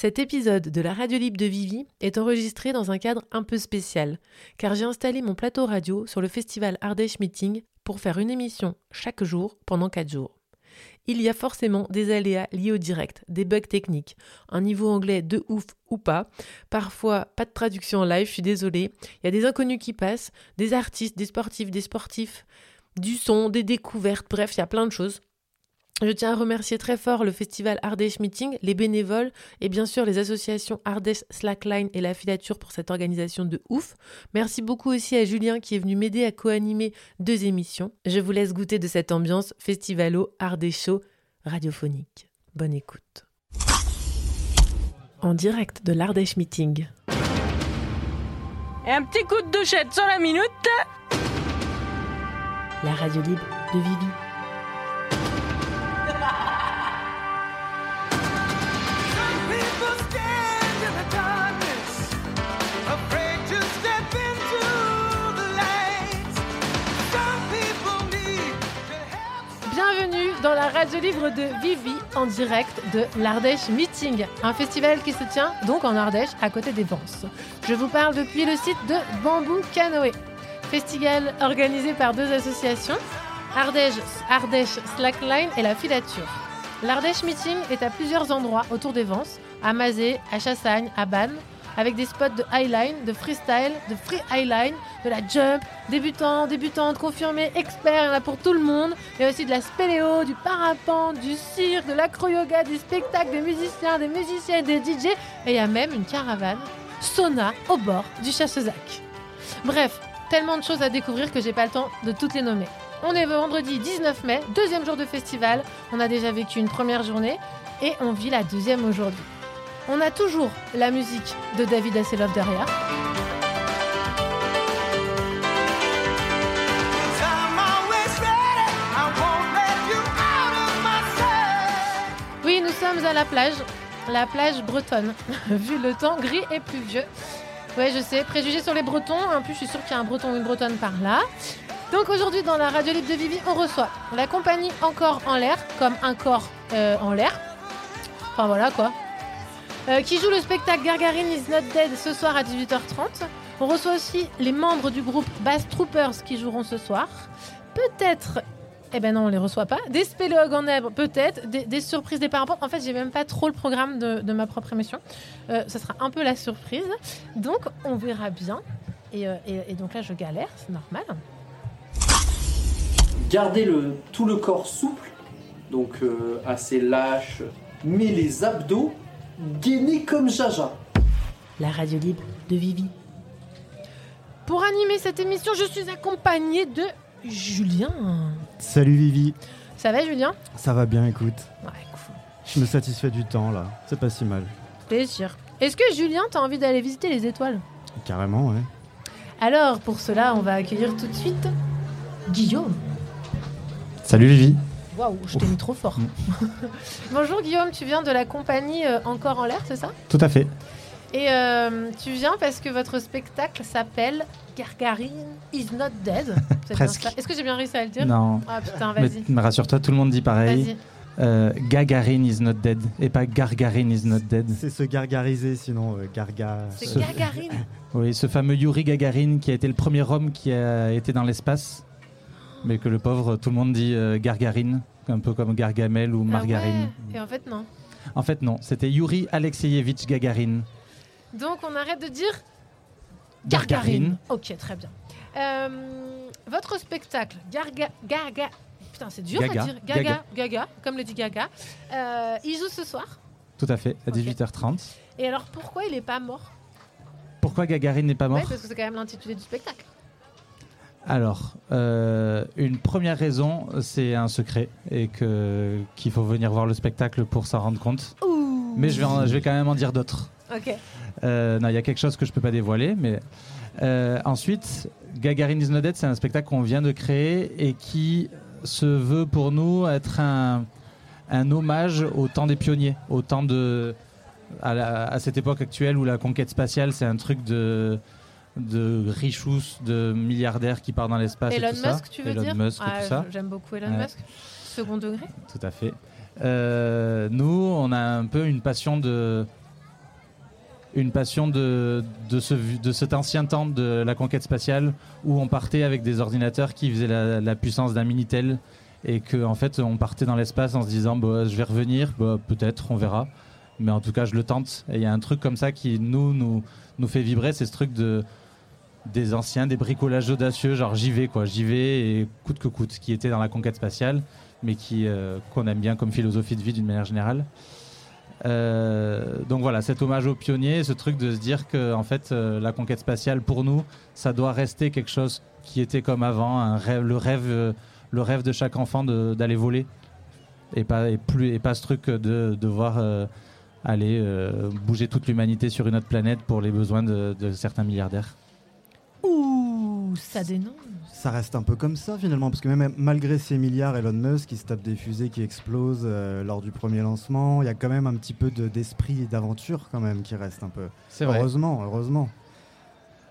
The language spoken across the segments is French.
Cet épisode de la radio libre de Vivi est enregistré dans un cadre un peu spécial, car j'ai installé mon plateau radio sur le festival Ardèche Meeting pour faire une émission chaque jour pendant 4 jours. Il y a forcément des aléas liés au direct, des bugs techniques, un niveau anglais de ouf ou pas, parfois pas de traduction en live, je suis désolée, il y a des inconnus qui passent, des artistes, des sportifs, des sportifs, du son, des découvertes, bref, il y a plein de choses. Je tiens à remercier très fort le festival Ardèche Meeting, les bénévoles et bien sûr les associations Ardèche Slackline et la filature pour cette organisation de ouf. Merci beaucoup aussi à Julien qui est venu m'aider à co-animer deux émissions. Je vous laisse goûter de cette ambiance festivalo ardécho radiophonique. Bonne écoute. En direct de l'Ardèche Meeting. Et un petit coup de douchette sur la minute. La radio libre de Vivi. Dans la radio libre de Vivi en direct de l'Ardèche Meeting, un festival qui se tient donc en Ardèche à côté des Vence. Je vous parle depuis le site de Bambou Canoë, festival organisé par deux associations, Ardèche, Ardèche Slackline et la Filature. L'Ardèche Meeting est à plusieurs endroits autour des Vence, à Mazé, à Chassagne, à Bannes, avec des spots de highline, de freestyle, de free highline, de la jump, débutants, débutantes, confirmés, experts, il y en a pour tout le monde. Il y a aussi de la spéléo, du parapente, du cirque, de l'acro-yoga, des spectacles, des musiciens, des musiciens, des DJ. Et il y a même une caravane sauna au bord du Chassezac. Bref, tellement de choses à découvrir que j'ai pas le temps de toutes les nommer. On est vendredi 19 mai, deuxième jour de festival. On a déjà vécu une première journée et on vit la deuxième aujourd'hui. On a toujours la musique de David Hasselhoff derrière. À la plage, la plage bretonne, vu le temps gris et pluvieux. Ouais, je sais, préjugés sur les Bretons. En plus, je suis sûre qu'il y a un Breton ou une Bretonne par là. Donc aujourd'hui, dans la radio libre de Vivi, on reçoit la compagnie Encore en l'air, comme un corps euh, en l'air. Enfin voilà quoi. Euh, qui joue le spectacle Gargarine is not dead ce soir à 18h30. On reçoit aussi les membres du groupe Bass Troopers qui joueront ce soir. Peut-être eh ben non, on les reçoit pas. Des spéléologues en herbe, peut-être. Des, des surprises, des parapentes. En fait, j'ai même pas trop le programme de, de ma propre émission. Euh, ça sera un peu la surprise. Donc, on verra bien. Et, euh, et- et donc là, je galère, c'est normal. Gardez le, tout le corps souple, donc euh, assez lâche, mais les abdos gainés comme Jaja. La radio libre de Vivi. Pour animer cette émission, je suis accompagnée de Julien. Salut Vivi, Ça va, Julien? Ça va bien, écoute. Ouais, cool. Je me satisfais du temps là, c'est pas si mal. Plaisir. Est-ce que Julien, t'as envie d'aller visiter les étoiles? Carrément, ouais. Alors, pour cela, on va accueillir tout de suite Guillaume. Salut Vivi. Waouh, je t'ai mis trop fort. Bonjour Guillaume, tu viens de la compagnie euh, Encore en l'air, c'est ça? Tout à fait. Et euh, tu viens parce que votre spectacle s'appelle Gargarine is not dead. Presque. Est-ce que j'ai bien réussi à le dire Non, Ah putain, mais, vas-y. mais rassure-toi, tout le monde dit pareil. Euh, Gagarine is not dead et pas Gargarine is not dead. C'est se gargariser, sinon euh, garga. C'est Ce- Gargarine. Oui, ce fameux Yuri Gagarin qui a été le premier homme qui a été dans l'espace, mais que le pauvre, tout le monde dit euh, Gargarine, un peu comme Gargamel ou Margarine. Ah ouais. Et en fait, non. En fait, non, c'était Yuri Alexeyevich Gagarin. Donc on arrête de dire Gargarine. Ok, très bien. Euh, votre spectacle, Garga, Gaga, putain c'est dur Gaga. à dire, Gaga, Gaga. Gaga, comme le dit Gaga. Euh, il joue ce soir. Tout à fait, à Ok. 18h30. Et alors pourquoi il est pas mort? Pourquoi Gagarine n'est pas mort? Ouais, parce que c'est quand même l'intitulé du spectacle. Alors, euh, une première raison, c'est un secret et que qu'il faut venir voir le spectacle pour s'en rendre compte. Ouh. Mais je vais, en- je vais quand même en dire d'autres. Ok. Euh, non, il y a quelque chose que je peux pas dévoiler, mais euh, ensuite, Gagarin is not dead, c'est un spectacle qu'on vient de créer et qui se veut pour nous être un, un hommage au temps des pionniers, au temps de à, la- à cette époque actuelle où la conquête spatiale c'est un truc de de richous, de milliardaires qui partent dans l'espace et Elon tout ça. Musk, tu veux Elon dire Musk, Ah, tout ça. J'aime beaucoup Elon Ouais. Musk. Second degré. Tout à fait. Euh, nous, on a un peu une passion de une passion de, de, ce, de cet ancien temps de la conquête spatiale où on partait avec des ordinateurs qui faisaient la, puissance d'un Minitel et que en fait on partait dans l'espace en se disant je vais revenir, peut-être, on verra. Mais en tout cas, je le tente. Et il y a un truc comme ça qui nous, nous, nous fait vibrer, c'est ce truc de, des anciens, des bricolages audacieux, genre j'y vais, quoi, j'y vais et coûte que coûte, qui était dans la conquête spatiale, mais qui euh, qu'on aime bien comme philosophie de vie d'une manière générale. Euh, donc voilà, cet hommage aux pionniers, ce truc de se dire que en fait, euh, la conquête spatiale pour nous, ça doit rester quelque chose qui était comme avant, euh, le rêve de chaque enfant d'aller voler, et pas ce truc de devoir aller bouger toute l'humanité sur une autre planète pour les besoins de certains milliardaires. Ça dénonce. Ça reste un peu comme ça finalement, parce que même malgré ces milliards, Elon Musk qui se tape des fusées qui explosent euh, lors du premier lancement, il y a quand même un petit peu de- d'esprit et d'aventure quand même qui reste un peu. C'est vrai. Heureusement, heureusement.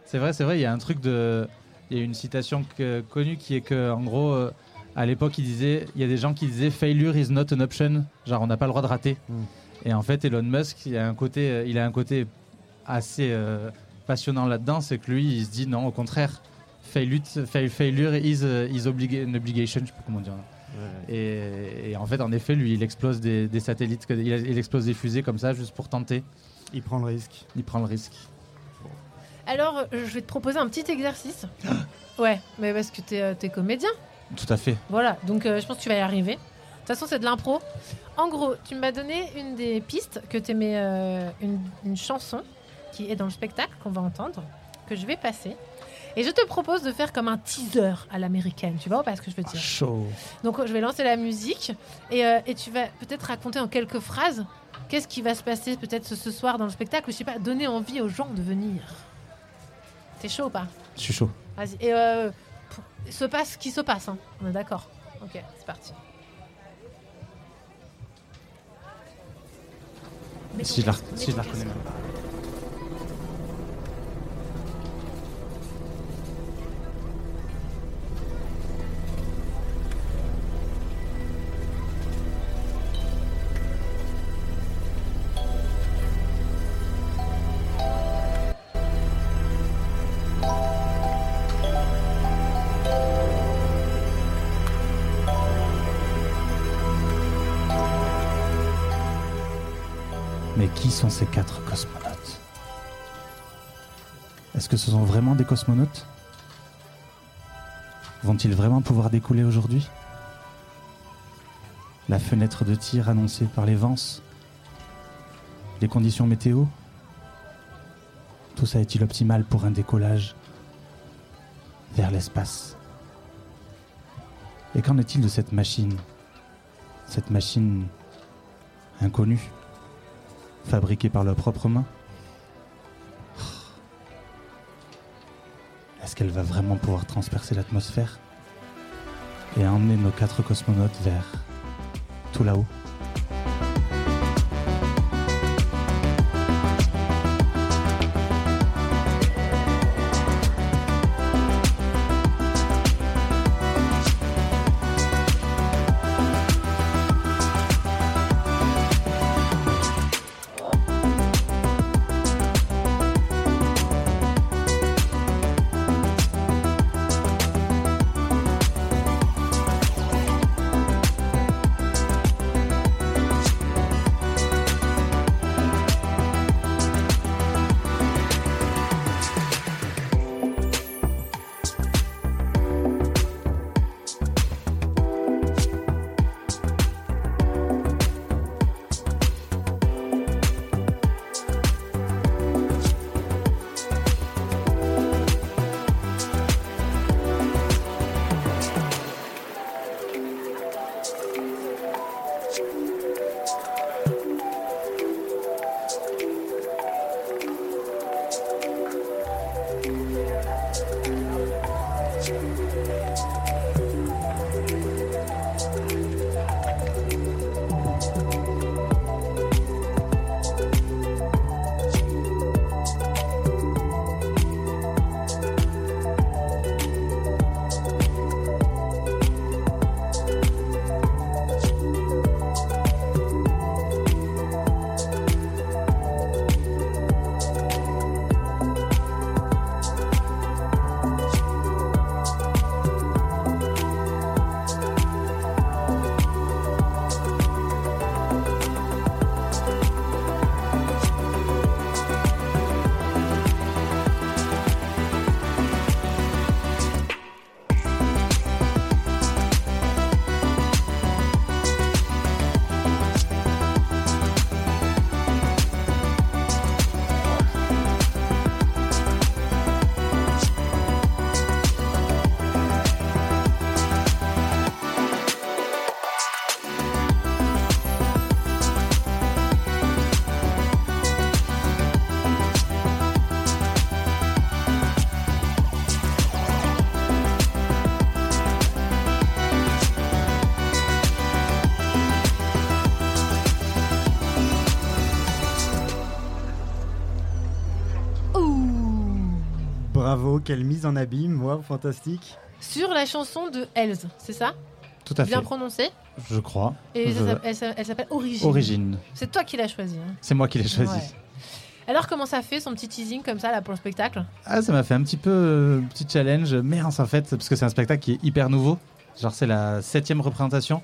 C'est vrai, c'est vrai. Il y a un truc de. Il y a une citation que- connue qui est que, en gros, euh, à l'époque, il disait, il y a des gens qui disaient failure is not an option. Genre, on n'a pas le droit de rater. Mm. Et en fait, Elon Musk, il a un côté, euh, il a un côté assez euh, passionnant là-dedans, c'est que lui, il se dit non, au contraire, failure, fail- failure is, euh, is obliga- an obligation. Je sais pas comment dire. Et, et en fait, en effet, lui, il explose des, des satellites, il, il explose des fusées comme ça, juste pour tenter. Il prend le risque. Il prend le risque. Alors, euh, je vais te proposer un petit exercice. ouais, mais parce que t'es es comédien. Tout à fait. Voilà, donc euh, je pense que tu vas y arriver. De toute façon, c'est de l'impro. En gros, tu m'as donné une des pistes que tu aimais, une, une chanson qui est dans le spectacle qu'on va entendre, que je vais passer. Et je te propose de faire comme un teaser à l'américaine, tu vois pas ce que je veux dire? Chaud. Donc je vais lancer la musique et, euh, et tu vas peut-être raconter en quelques phrases qu'est-ce qui va se passer peut-être ce, ce soir dans le spectacle ou je sais pas, donner envie aux gens de venir. T'es chaud ou pas? Je suis chaud. Vas-y. Et euh, se passe ce qui se passe, hein. on est d'accord? Ok, c'est parti. Si je la, si je la reconnais Mais qui sont ces quatre cosmonautes? Est-ce que ce sont vraiment des cosmonautes? Vont-ils vraiment pouvoir décoller aujourd'hui? La fenêtre de tir annoncée par les Vents Les conditions météo? Tout ça est-il optimal pour un décollage vers l'espace? Et qu'en est-il de cette machine? Cette machine inconnue? Fabriqués par leurs propres mains. Est-ce qu'elle va vraiment pouvoir transpercer l'atmosphère et emmener nos quatre cosmonautes vers tout là-haut? Quelle mise en abîme, moi, fantastique. Sur la chanson de Elz, c'est ça? Tout à fait. Bien prononcé? Je crois. Et Je- elle s'a- elle s'appelle Origine. Origine. C'est toi qui l'as choisi. hein. C'est moi qui l'ai choisi. Ouais. Alors comment ça fait son petit teasing comme ça là pour le spectacle? Ah, ça m'a fait un petit peu euh, petit challenge. Merde, en fait, parce que c'est un spectacle qui est hyper nouveau. Genre, c'est la septième représentation.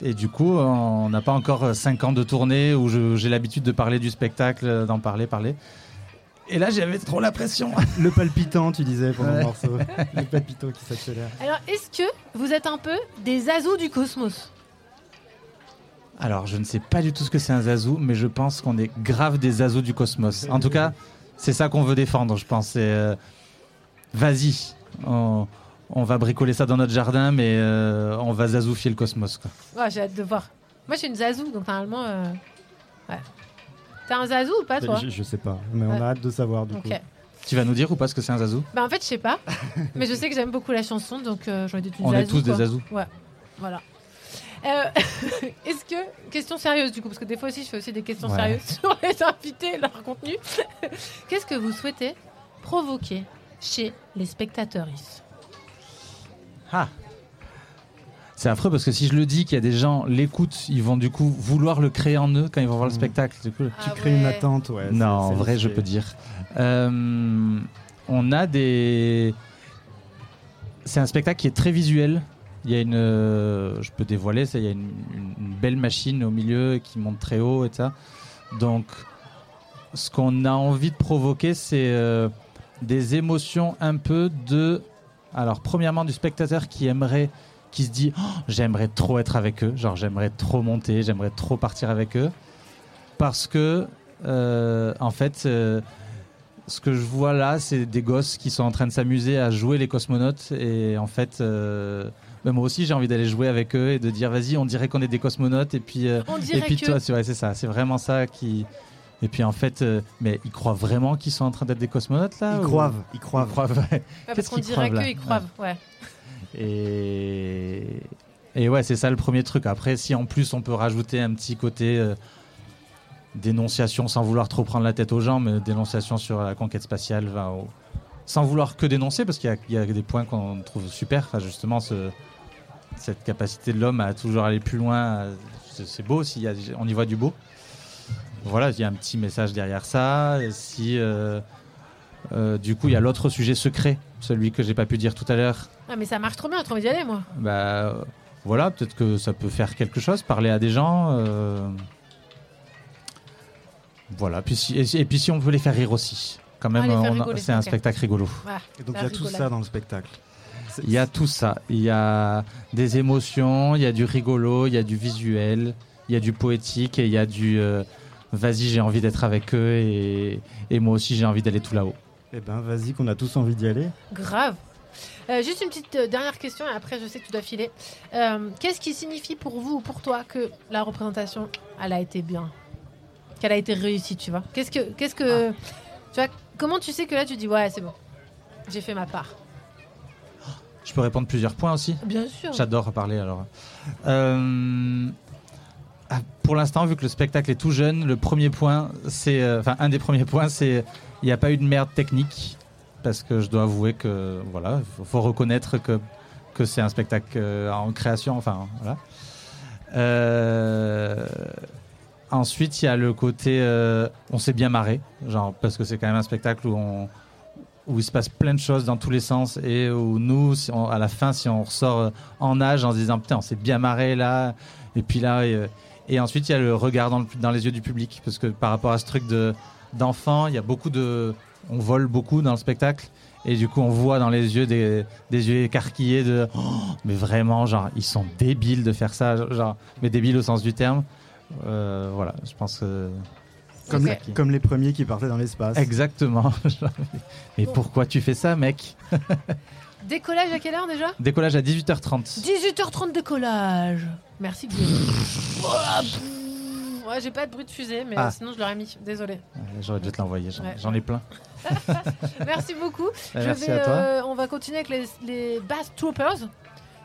Et du coup, on n'a pas encore euh, cinq ans de tournée où j'ai l'habitude de parler du spectacle, euh, d'en parler, parler. Et là, j'avais trop la pression. Le palpitant, tu disais pendant Ouais. le morceau. Le palpitant qui s'accélère. Alors est-ce que vous êtes un peu des azous du cosmos? Alors, je ne sais pas du tout ce que c'est un zazou, mais je pense qu'on est grave des zazous du cosmos. En tout cas, c'est ça qu'on veut défendre, je pense. Euh, Vas-y, on, on va bricoler ça dans notre jardin, mais euh, on va zazoufier le cosmos. Quoi. Ouais, J'ai hâte de voir. Moi je suis une zazou donc normalement... euh, Ouais. T'es un zazou ou pas toi Je, je sais pas, mais on Ouais. a hâte de savoir du coup. Tu vas nous dire ou pas ce que c'est un zazou Bah en fait je sais pas, mais je sais que j'aime beaucoup la chanson donc euh, j'aurais dit une On est zazou, tous quoi. des zazous. Voilà. Euh, Est-ce que question sérieuse du coup parce que des fois aussi je fais aussi des questions Ouais. sérieuses sur les invités et leur contenu. Qu'est-ce que vous souhaitez provoquer chez les spectateurs Ah C'est affreux parce que si je le dis qu'il y a des gens l'écoutent, ils vont du coup vouloir le créer en eux quand ils vont voir le Mhm. spectacle. Du coup, Tu Ah crées une attente, ouais. non, en vrai, je peux dire. Euh, on a des. C'est un spectacle qui est très visuel. Il y a une. euh, Je peux dévoiler ça. Il y a une, une- une belle machine au milieu qui monte très haut et ça. Donc, ce qu'on a envie de provoquer, c'est euh, des émotions un peu de. Alors, premièrement, du spectateur qui aimerait. Qui se dit, Oh, j'aimerais trop être avec eux. Genre, j'aimerais trop monter, j'aimerais trop partir avec eux. Parce que euh, en fait, euh, ce que je vois là, c'est des gosses qui sont en train de s'amuser à jouer les cosmonautes. Et en fait, euh, ben moi aussi, j'ai envie d'aller jouer avec eux et de dire, vas-y, on dirait qu'on est des cosmonautes. Et puis, euh, On et puis que toi, c'est ouais, c'est ça. C'est vraiment ça qui. Et puis en fait, euh, mais ils croient vraiment qu'ils sont en train d'être des cosmonautes là Ils ou- croivent, ils Ils croient. croient, ouais. Ouais, parce qu'ils dirait croivent, là? qu'ils croivent. Ouais. Et... et ouais, c'est ça le premier truc. Après, si en plus on peut rajouter un petit côté euh, dénonciation sans vouloir trop prendre la tête aux gens, mais dénonciation sur la conquête spatiale, sans vouloir que dénoncer, parce qu'il y a- des points qu'on trouve super. Justement, ce- cette capacité de l'homme à toujours aller plus loin, c'est beau, a- on y voit du beau. Voilà, il y a un petit message derrière ça. Si euh, euh, du coup il y a l'autre sujet secret, celui que j'ai pas pu dire tout à l'heure, Ah, mais ça marche trop bien, j'ai trop envie d'y aller moi. bah voilà, peut-être que ça peut faire quelque chose, parler à des gens. euh, Voilà, puis si- et, puis si on peut les faire rire aussi. Quand même, Ah, les faire on a- rigoler, c'est un ok. spectacle rigolo. Ah, Et donc La il y a tout rigolade. ça dans le spectacle. C'est- Il y a tout ça. Il y a des émotions, il y a du rigolo, il y a du visuel, il y a du poétique et il y a du euh, vas-y, j'ai envie d'être avec eux et, et moi aussi j'ai envie d'aller tout là-haut. Eh ben vas-y, qu'on a tous envie d'y aller. grave. Euh, juste une petite euh, dernière question et après je sais que tu dois filer. Euh, Qu'est-ce qui signifie pour vous ou pour toi que la représentation elle a été bien? Qu'elle a été réussie, tu vois? Qu'est-ce que. Qu'est-ce que Ah. tu vois, comment tu sais que là tu dis ouais, c'est bon, j'ai fait ma part? Je peux répondre plusieurs points aussi Bien sûr. J'adore parler alors. Euh, ah, pour l'instant, vu que le spectacle est tout jeune, le premier point, c'est, euh, enfin un des premiers points, c'est il n'y a pas eu de merde technique parce que je dois avouer que voilà, faut, faut reconnaître que que c'est un spectacle euh, en création, enfin voilà. Euh, ensuite, il y a le côté, euh, on s'est bien marré, genre parce que c'est quand même un spectacle où où il se passe plein de choses dans tous les sens et où nous, à la fin, si on ressort en âge en se disant putain, on s'est bien marré là, et puis là, et, ensuite il y a le regard dans les yeux du public parce que par rapport à ce truc de d'enfant, il y a beaucoup de, on vole beaucoup dans le spectacle et du coup on voit dans les yeux des, des yeux écarquillés de Oh, mais vraiment genre ils sont débiles de faire ça, genre mais débiles au sens du terme. Euh, voilà, je pense que Comme, Ok. comme les premiers qui partaient dans l'espace. exactement. mais Bon. pourquoi tu fais ça, mec? Décollage à quelle heure déjà? Décollage à 18h30. 18h30 décollage. Merci Guillaume. Ouais, j'ai pas de bruit de fusée, mais Ah. sinon je l'aurais mis. Désolé. J'aurais dû te l'envoyer, j'en Ouais. ai plein. Merci beaucoup. Je merci vais, à toi. euh, on va continuer avec les, les Bass Troopers.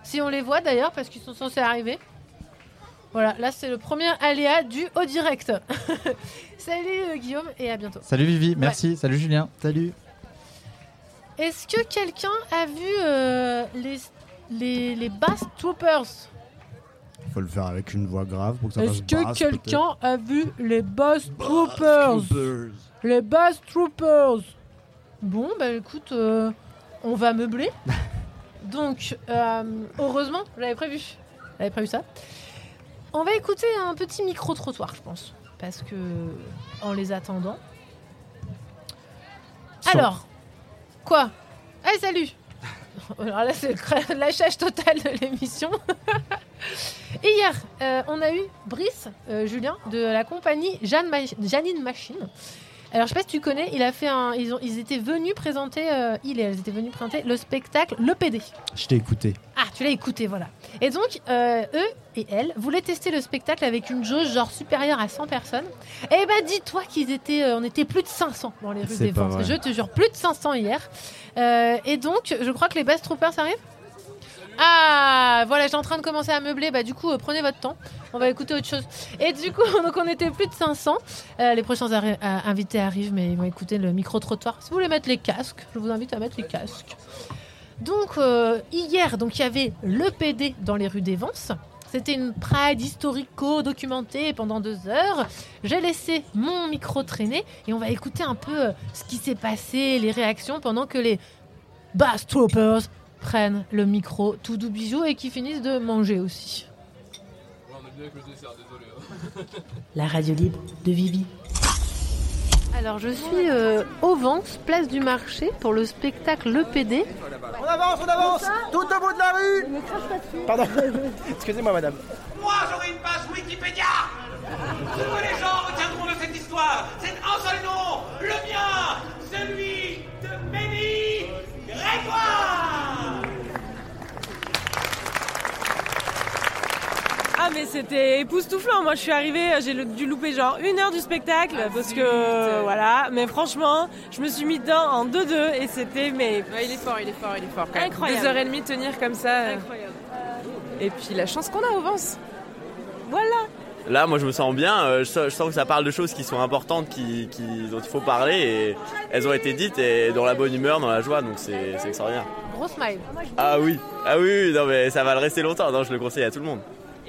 Si on les voit d'ailleurs, parce qu'ils sont censés arriver. Voilà, là c'est le premier aléa du haut direct. Salut euh, Guillaume et à bientôt. Salut Vivi, merci. Salut Julien. Salut. Est-ce que quelqu'un a vu euh, les, les, les Bass Troopers? Faut le faire avec une voix grave pour que ça Est-ce que basse, quelqu'un a vu les peut-être. Troopers? Troopers. Les Bass Troopers Bon, bah écoute, euh, on va meubler. Donc, euh, heureusement, j'avais prévu. J'avais prévu ça. On va écouter un petit micro-trottoir, je pense. Parce que, en les attendant. Sans- Alors, quoi? Hey, salut Alors là, c'est le lâchage total de l'émission. Et hier, euh, on a eu Brice, euh, Julien, de la compagnie Jeanne Ma- Janine Machine. Alors, je sais pas si tu connais, il a fait un, ils, ont, ils étaient venus présenter, euh, il et elles étaient venus présenter le spectacle Le PD. Je t'ai écouté. Ah, tu l'as écouté, voilà. Et donc, eux et elles voulaient tester le spectacle avec une jauge genre supérieure à 100 personnes. Et bah, dis-toi qu'ils étaient, euh, on était plus de 500 dans les rues des vrai. Je te jure, plus de 500 hier. Euh, et donc, je crois que les Bass Troopers arrivent. Ah, voilà, j'étais en train de commencer à meubler. Bah, du coup, euh, prenez votre temps. On va écouter autre chose. Et du coup, donc on était plus de 500. Euh, les prochains arri- invités arrivent, mais ils vont écouter le micro-trottoir. Si vous voulez mettre les casques, je vous invite à mettre les casques. Donc, euh, hier, donc il y avait le PD dans les rues des Vence. C'était une pride historico-documentée pendant deux heures. J'ai laissé mon micro traîner et on va écouter un peu euh, ce qui s'est passé, les réactions pendant que les Bass Troopers prennent le micro tout doux bisous et qui finissent de manger aussi. La radio libre de Vivi. Alors je suis euh, au Vence, place du marché, pour le spectacle Le PD. On avance, on avance. Tout au bout de la rue. Pardon. Excusez-moi, madame. Moi, j'aurai une page Wikipédia. Ce que les gens retiendront de cette histoire, c'est un seul nom, le mien, celui de Ménie Grégoire Ah mais c'était époustouflant. Moi je suis arrivée, j'ai dû louper genre une heure du spectacle parce que voilà. Mais franchement, je me suis mis dedans en 2-2 et c'était mais Ouais, il est fort, il est fort, il est fort. quand. Incroyable. Deux heures et demie tenir comme ça. euh. incroyable. Et puis la chance qu'on a au Vence. Voilà. Là, moi, je me sens bien. euh, Je sens, je sens que ça parle de choses qui sont importantes, qui, qui- dont il faut parler. Et elles ont été dites et dans la bonne humeur, dans la joie. Donc, c'est extraordinaire. Gros smile. Ah oui, ah oui, oui, non, mais ça va le rester longtemps. Non, je le conseille à tout le monde.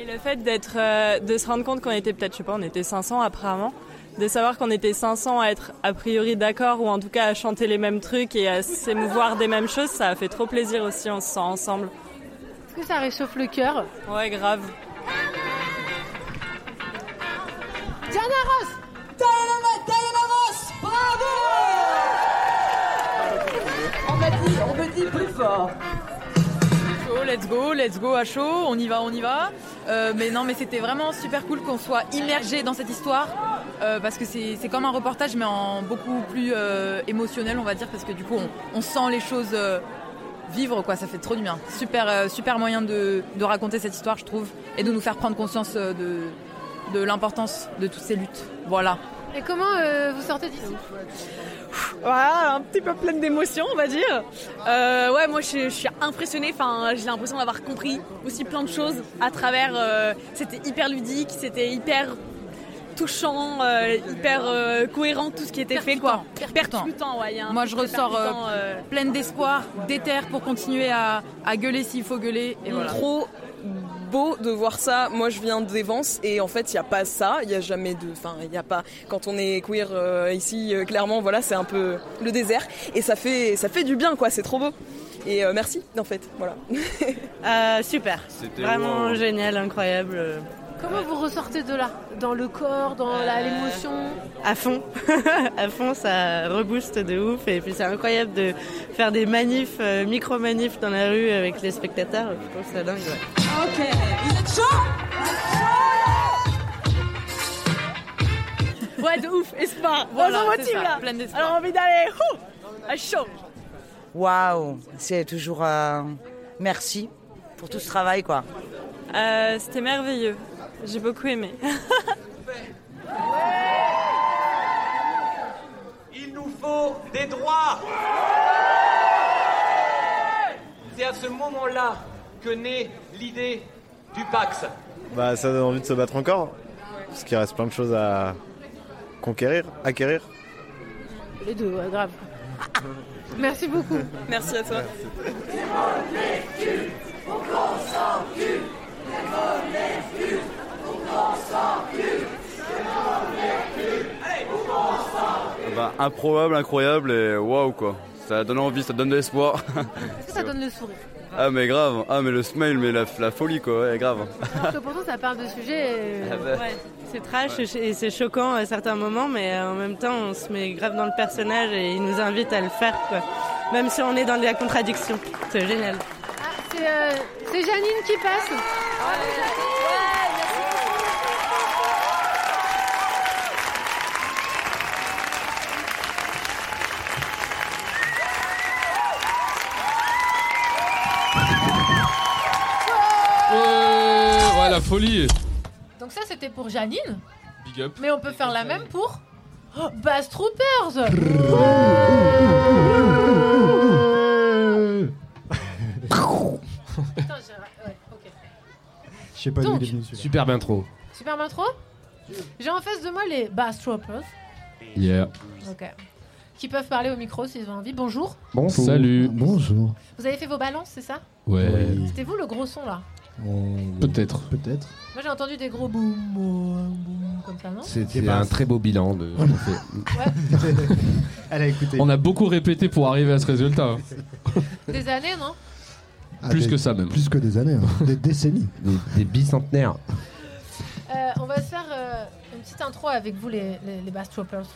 Et le fait d'être, euh, de se rendre compte qu'on était peut-être, je sais pas, on était 500 apparemment, de savoir qu'on était 500 à être a priori d'accord ou en tout cas à chanter les mêmes trucs et à s'émouvoir des mêmes choses, ça a fait trop plaisir aussi, on se sent ensemble. Est-ce que ça réchauffe le cœur? Ouais, grave. Diana Ross Chaud, let's go, let's go à chaud, on y va, on y va. Euh, mais non, mais c'était vraiment super cool qu'on soit immergé dans cette histoire. euh, parce que c'est comme un reportage, mais en beaucoup plus euh, émotionnel, on va dire, parce que du coup, on, sent les choses vivre, quoi. Ça fait trop du bien. Super, super moyen de, raconter cette histoire, je trouve, et de nous faire prendre conscience de l'importance de toutes ces luttes. Voilà. Et comment euh, vous sortez d'ici Voilà, un petit peu pleine d'émotions, on va dire. Euh, ouais, moi je, suis- je suis impressionnée. Enfin, j'ai l'impression d'avoir compris aussi plein de choses à travers. euh, c'était hyper ludique, c'était hyper touchant, euh, hyper euh, cohérent tout ce qui était fait, quoi. Percutant. Percutant, ouais. y a un Moi, je ressors euh, pleine d'espoir, d'éther pour continuer à, à gueuler s'il faut gueuler. Et voilà. Trop beau de voir ça. Moi, je viens d'Evance et en fait, il n'y a pas ça. Il n'y a jamais de. Enfin, il n'y a pas. Quand on est queer euh, ici, euh, clairement, voilà, c'est un peu le désert et ça fait, ça fait du bien, quoi. C'est trop beau. Et euh, merci, en fait. Voilà. euh, super. C'était Vraiment wow. génial, incroyable. Comment vous ressortez de là? Dans le corps, dans la- l'émotion? À fond, à fond, ça rebooste de ouf. Et puis c'est incroyable de faire des manifs, euh, micro-manifs dans la rue avec les spectateurs. Je trouve ça dingue. ouais. Ouais, de ouf, espoir. Voilà, on motive ça, là. plein d'espoir. Alors envie d'aller à chaud. Waouh, c'est toujours un merci pour tout ce travail quoi. Euh, C'était merveilleux. J'ai beaucoup aimé. Il nous faut des droits C'est à ce moment-là que naît l'idée du Pax. Bah, ça donne envie de se battre encore. Parce qu'il reste plein de choses à conquérir, acquérir. Les deux, ouais, grave. Merci beaucoup. Merci à toi. Bah, improbable, incroyable et waouh quoi. Ça donne envie, ça donne de l'espoir. Est-ce que ça donne le sourire? Ah mais grave, ah mais le smile, mais la, la folie quoi, ouais, grave. Parce que pourtant, ça parle de sujets. euh, Ah bah. Ouais, c'est trash et c'est choquant à certains moments, mais euh, en même temps, on se met grave dans le personnage et il nous invite à le faire, quoi. Même si on est dans la contradiction. C'est génial. C'est euh, c'est Janine qui passe. Ouais, folie. Donc ça, c'était pour Janine. Big up. Mais on peut faire la même pour oh, Bass Troopers. Putain, j'ai- ouais, ok. Je sais pas d'où il est venu celui-là. Superbe intro. Super intro. J'ai en face de moi les Bass Troopers. Yeah. Ok. Qui peuvent parler au micro s'ils ont envie. Bonjour. Bonjour. Salut. Bonjour. Vous avez fait vos balances, c'est ça Ouais. C'était vous le gros son là Peut-être. Peut-être. Moi j'ai entendu des gros boum boum boum comme ça, non C'était un très beau bilan de. Elle a écouté. On a beaucoup répété pour arriver à ce résultat. Des années, non Plus des- que ça même. Plus que des années, hein. des décennies. Des, des bicentenaires. Euh, On va se faire euh, une petite intro avec vous les, les, les Bass Troopers.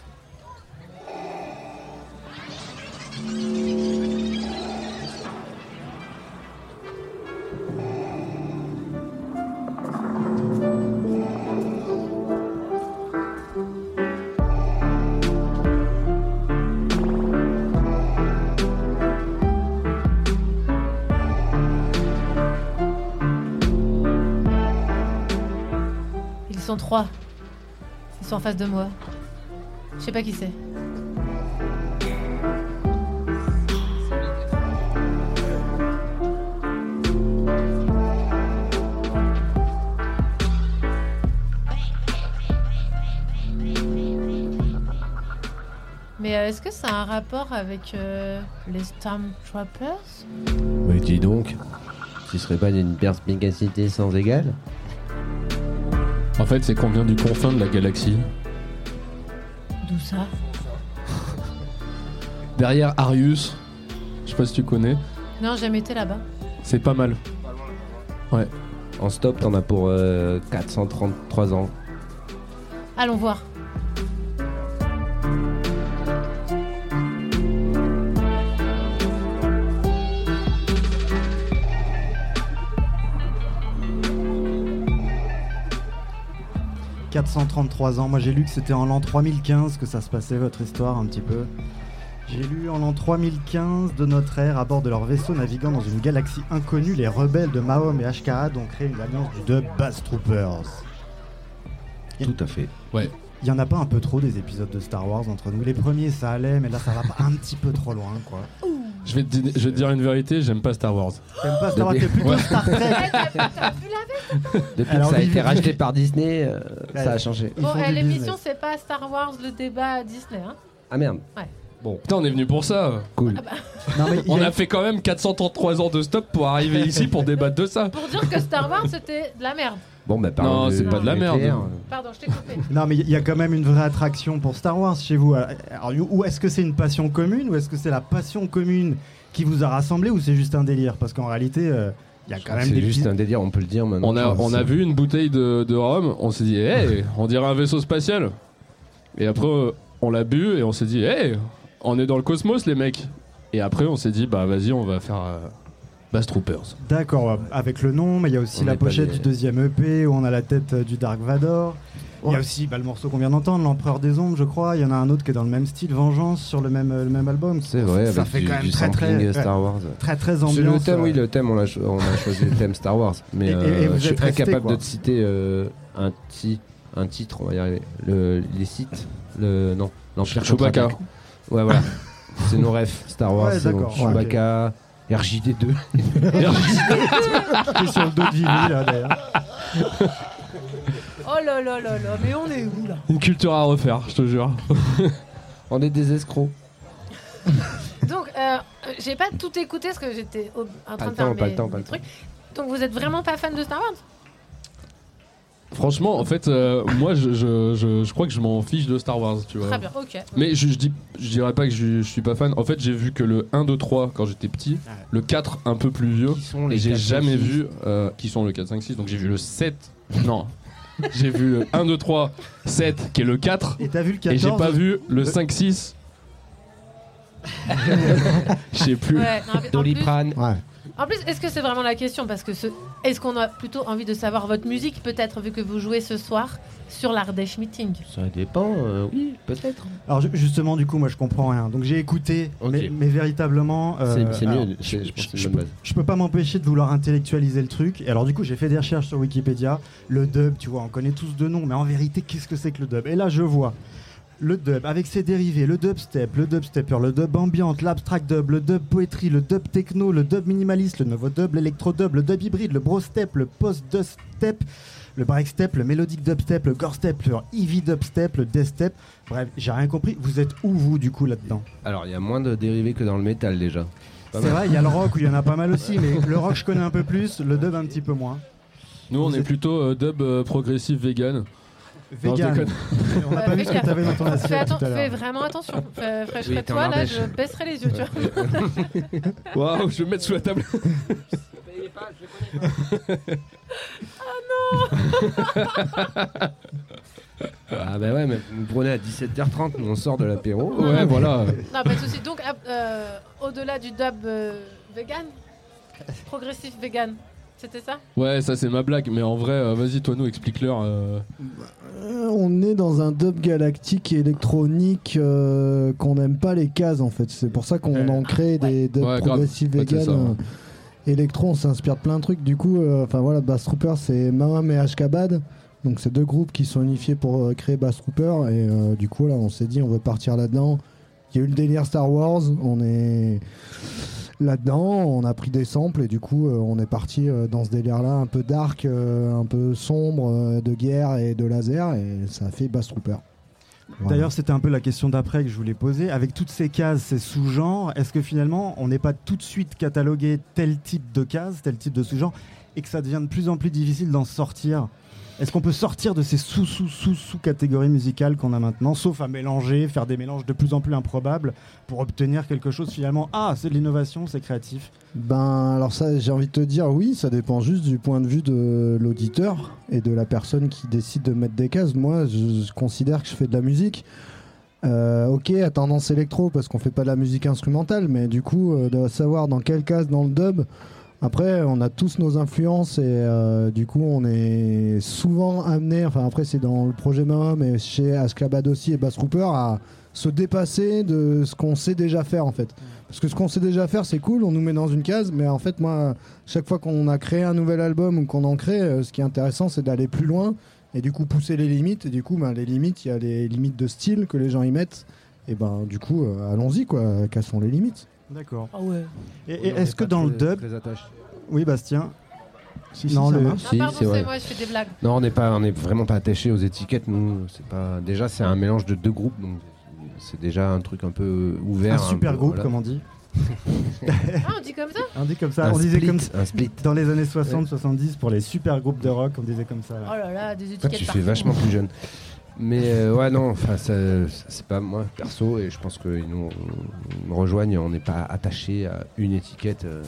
Sont trois. Ils sont en face de moi. Je sais pas qui c'est. Mais euh, est-ce que ça a un rapport avec euh, les Stormtroopers? Mais dis donc, ce serait pas d'une perspicacité sans égale? En fait, c'est qu'on vient du confin de la galaxie. D'où ça? Derrière Arius, je sais pas si tu connais, Non, j'ai jamais été là-bas. c'est pas mal. Ouais. En stop, t'en as pour euh, 433 ans. Allons voir. « 433 ans. Moi, j'ai lu que c'était en l'an 3015 que ça se passait, votre histoire, un petit peu. J'ai lu en l'an 3015 de notre ère, à bord de leur vaisseau naviguant dans une galaxie inconnue, les rebelles de Mahom et Ashkarad ont créé une alliance du dub Bass Troopers. Tout à fait. Ouais. Il y en a pas un peu trop des épisodes de Star Wars entre nous. Les premiers, ça allait, mais là, ça va pas un petit peu trop loin, quoi. Je vais, te, di- je vais te dire une vérité, j'aime pas Star Wars. T'aimes pas Star Wars, t'es plutôt Star Trek. Depuis Alors, que ça a été racheté par Disney, euh, Ouais. ça a changé. Bon, eh, l'émission, c'est pas Star Wars le débat à Disney. Hein Ah merde. Ouais. Bon. Putain, on est venu pour ça. Cool. Non, mais il y On a- a fait quand même 433 ans de stop pour arriver ici pour débattre de ça. Pour dire que Star Wars c'était de la merde. Bon, bah, Non, c'est pas de la merde. Pardon, je t'ai coupé. Non, mais il y a quand même une vraie attraction pour Star Wars chez vous. Alors, ou est-ce que c'est une passion commune ou est-ce que c'est la passion commune qui vous a rassemblé ou c'est juste un délire? Parce qu'en réalité, euh, il y a quand même C'est des juste un délire, on peut le dire maintenant. On a, on vu une bouteille de, de rhum, on s'est dit, hey, on dirait un vaisseau spatial. Et après, on l'a bu et on s'est dit, hey, on est dans le cosmos, les mecs. Et après, on s'est dit, bah vas-y, on va faire euh, Bass Troopers. D'accord, avec le nom, mais il y a aussi la pochette du deuxième EP où on a la tête euh, du Dark Vador. Il y a aussi bah, le morceau qu'on vient d'entendre, L'Empereur des Ombres, je crois. Il y en a un autre qui est dans le même style, Vengeance, sur le même, euh, le même album. C'est vrai, ça avec fait du, quand même très, très, euh, Star Wars. Très, très, très ambiance. le thème, oui, le thème, on a, on a choisi le thème Star Wars. Mais et, et je suis incapable de te citer euh, un, ti un titre, on va y arriver. Le, les sites, le, non, l'Empire Chewbacca. Ouais, voilà. C'est nos rêves, Star Wars, ouais, Chewbacca. Okay. RJD2. RJD2 sur le dos de Vivi, là, d'ailleurs. Oh là là là là, mais on est où là? Une culture à refaire, je te jure. on est des escrocs. Donc, euh, j'ai pas tout écouté parce que j'étais en train de faire mes, mes trucs. Donc, vous êtes vraiment pas fan de Star Wars? Franchement, en fait, euh, moi, je, je, je, je crois que je m'en fiche de Star Wars, tu vois. Très bien, ok. Mais je, je, dis, je dirais pas que je, je suis pas fan. En fait, j'ai vu que le 1, 2, 3 quand j'étais petit, le 4 un peu plus vieux, les et j'ai 4, jamais 5, 6? vu. euh, qui sont le 4, 5, 6 Donc j'ai vu le 7. Non. j'ai vu le 1, 2, 3, 7, qui est le 4. Et t'as vu le Et j'ai 14? pas vu le 5, 6. Je sais plus. Ouais, non, Doliprane. Ouais. En plus, est-ce que c'est vraiment la question? Parce que ce... est-ce qu'on a plutôt envie de savoir votre musique, peut-être, vu que vous jouez ce soir sur l'Ardèche Meeting? Ça dépend, euh, oui, peut-être. Alors ju- justement, du coup, moi je comprends rien. Donc j'ai écouté, mais, mais véritablement. euh, C'est- c'est mieux, alors, je pense que c'est je, une bonne peux- base. je peux pas m'empêcher de vouloir intellectualiser le truc. Et alors du coup, j'ai fait des recherches sur Wikipédia. Le dub, tu vois, on connaît tous de nom, mais en vérité, qu'est-ce que c'est que le dub? Et là, je vois le dub avec ses dérivés, le dubstep, le dubstepper, le dub ambiante, l'abstract dub, le dub poétrie, le dub techno, le dub minimaliste, le nouveau dub, l'électro dub, le dub hybride, le bro step, le post dubstep, le break step, le mélodique dubstep, le gore step, le heavy dubstep, le death step. Bref, j'ai rien compris. Vous êtes où vous du coup là-dedans? Alors, il y a moins de dérivés que dans le métal déjà. C'est vrai, il y a le rock où il y en a pas mal aussi, mais le rock je connais un peu plus, le dub un petit peu moins. Nous, on Vous est êtes- plutôt euh, dub euh, progressif vegan. Non, Vegan. déconne. On n'a pas vu ce que tu avais dans ton Fais, assiette atten- tout à fais l'heure. vraiment attention. Je Oui, toi, là, Ardèche. je baisserai les yeux. Waouh, je vais me mettre sous la table. Ah bah ouais, mais vous me prenez à 17h30, nous on sort de l'apéro. Ouais, voilà. Non, pas de souci. Donc, euh, au-delà du dub euh, vegan, progressif vegan, c'était ça? Ouais, ça c'est ma blague, mais en vrai, euh, vas-y, toi, nous, explique-leur. euh. Euh, on est dans un dub galactique et électronique euh, qu'on n'aime pas les cases en fait. C'est pour ça qu'on en crée des dubs Ouais, grave. progressifs Ouais, c'est vegan. ça, ouais. euh, électro, on s'inspire de plein de trucs. Du coup, euh, enfin voilà, Bass Trooper, c'est Maham et Ashkabad. Donc c'est deux groupes qui sont unifiés pour euh, créer Bass Trooper. Et euh, du coup, là, on s'est dit, on veut partir là-dedans. Il y a eu le délire Star Wars. On est là-dedans, on a pris des samples et du coup, euh, on est parti euh, dans ce délire-là, un peu dark, euh, un peu sombre, de guerre et de laser. Et ça a fait Bass Trooper. D'ailleurs, c'était un peu la question d'après que je voulais poser. Avec toutes ces cases, ces sous-genres, est-ce que finalement, on n'est pas tout de suite catalogué tel type de case, tel type de sous-genre, et que ça devient de plus en plus difficile d'en sortir? Est-ce qu'on peut sortir de ces sous-sous-sous-sous-catégories musicales qu'on a maintenant, sauf à mélanger, faire des mélanges de plus en plus improbables pour obtenir quelque chose finalement? Ah, c'est de l'innovation, c'est créatif. Ben alors ça j'ai envie de te dire oui ça dépend juste du point de vue de l'auditeur et de la personne qui décide de mettre des cases. Moi je, je considère que je fais de la musique. Euh, ok à tendance électro parce qu'on fait pas de la musique instrumentale mais du coup euh, de savoir dans quelle case dans le dub après on a tous nos influences et euh, du coup on est souvent amené enfin après c'est dans le projet Mahom et chez Asclabad aussi et Bass Trooper à se dépasser de ce qu'on sait déjà faire en fait. Parce que ce qu'on sait déjà faire, c'est cool, on nous met dans une case, mais en fait, moi, chaque fois qu'on a créé un nouvel album ou qu'on en crée, euh, ce qui est intéressant, c'est d'aller plus loin et du coup pousser les limites. Et du coup, ben, les limites, il y a les limites de style que les gens y mettent. Et ben, du coup, euh, allons-y, quoi, cassons les limites. D'accord. Ah ouais. Et, est-ce est que dans le dub. très attaché. Oui, Bastien. Si, si, non, ça le... marche. Si, Ah, pardon, c'est vrai. moi, je fais des blagues. Non, on n'est pas, on est vraiment pas attaché aux étiquettes. Nous, c'est pas. Déjà, c'est un mélange de deux groupes, donc c'est déjà un truc un peu ouvert. Un super peu, groupe, voilà. comme on dit. Ah, on dit comme ça On dit comme ça. Un on disait comme un split. dans les années 60-70 pour les super groupes de rock, on disait comme ça. Oh là là, des Toi, étiquettes tu partout. fais vachement plus jeune. Mais euh, ouais, non, enfin, c'est pas moi perso, et je pense qu'ils nous, rejoignent. On n'est pas attaché à une étiquette. euh.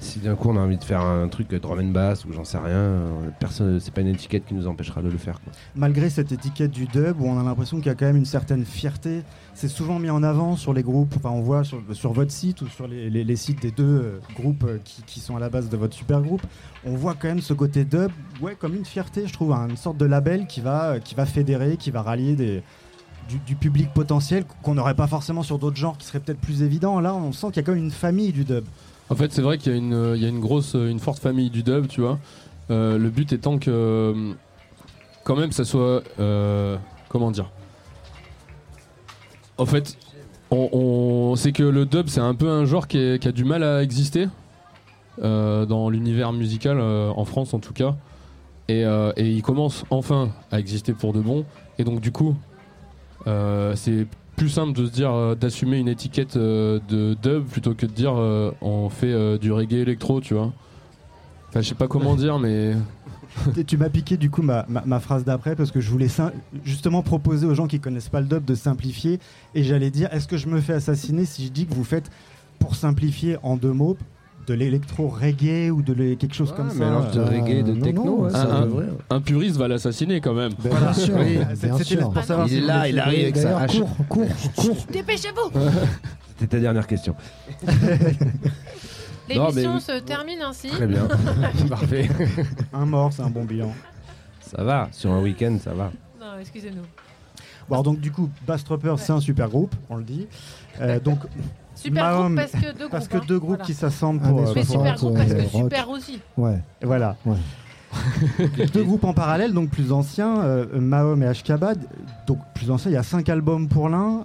Si d'un coup on a envie de faire un truc drum and bass ou j'en sais rien, personne, c'est pas une étiquette qui nous empêchera de le faire. Malgré cette étiquette du dub où on a l'impression qu'il y a quand même une certaine fierté, c'est souvent mis en avant sur les groupes. Enfin, on voit sur, votre site ou sur les, sites des deux euh, groupes euh, qui, sont à la base de votre super groupe. On voit quand même ce côté dub, ouais, comme une fierté, je trouve, une sorte de label qui va, euh, qui va fédérer, qui va rallier du public potentiel qu'on n'aurait pas forcément sur d'autres genres qui seraient peut-être plus évidents. Là, on sent qu'il y a quand même une famille du dub. En fait, c'est vrai qu'il y a une, grosse, une forte famille du dub, tu vois. Euh, le but étant que, quand même, ça soit, euh, comment dire? En fait, on, on- c'est que le dub, c'est un peu un genre qui, a du mal à exister euh, dans l'univers musical en France, en tout cas. Et, il commence enfin à exister pour de bon. Et donc, du coup, c'est plus simple de se dire euh, d'assumer une étiquette euh, de dub plutôt que de dire euh, on fait du reggae électro, tu vois. Enfin, je sais pas comment dire, mais tu m'as piqué du coup ma, ma- phrase d'après parce que je voulais justement proposer aux gens qui connaissent pas le dub de simplifier et j'allais dire est-ce que je me fais assassiner si je dis que vous faites pour simplifier en deux mots de l'électro reggae ou de quelque chose comme ça mélange de reggae et de techno, non, ouais, ça un, puriste va l'assassiner quand même. Ben, bien sûr, Oui, bien c'était sûr. pour savoir Il si est là, il arrive avec sa D'ailleurs, hache. cours, cours, cours. Dépêchez-vous C'était ta dernière question. Mais L'émission oui. se termine ainsi. Très bien. Parfait. Un mort, c'est un bon bilan. Ça va, sur un week-end, ça va. Non, excusez-nous. Bon, alors donc du coup, Bass c'est un super groupe, on le dit. Euh, donc Super Mahom- groupe parce que deux parce groupes. que deux groupes Voilà. qui s'assemblent Années pour. euh, Mais super 60, groupe parce euh, que rock. super aussi. Ouais. Voilà. Ouais. Deux groupes en parallèle, donc plus anciens, euh, Mahom et Ashkabad. Donc plus anciens, il y a 5 albums pour l'un,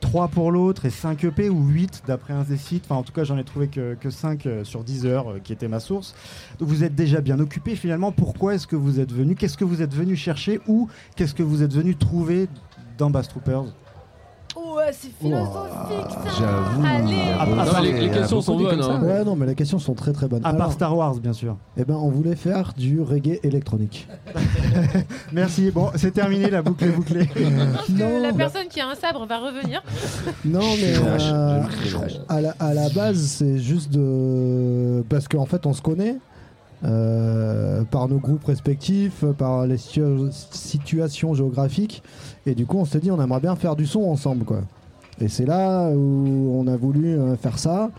3 pour l'autre et 5 EP ou 8 d'après un des sites. Enfin, en tout cas, j'en ai trouvé que, que 5 euh, sur 10 heures, euh, qui était ma source. Donc vous êtes déjà bien occupé. Finalement, pourquoi est-ce que vous êtes venu Qu'est-ce que vous êtes venu chercher Ou qu'est-ce que vous êtes venu trouver dans Bass Troopers? C'est philosophique ça. J'avoue. Allez. Non, les, questions sont bonnes. ça. hein. Ouais, non, mais les questions sont très très bonnes. À part Alors, Star Wars, bien sûr. eh ben, on voulait faire du reggae électronique. Merci. Bon, c'est terminé, la boucle est bouclée. Parce que la personne qui a un sabre va revenir. Non, mais euh, à, la, à la base, c'est juste de. Parce qu'en fait, on se connaît euh, par nos groupes respectifs, par les situ- situations géographiques. Et du coup, on s'est dit, on aimerait bien faire du son ensemble, quoi. Et c'est là où on a voulu euh, faire ça.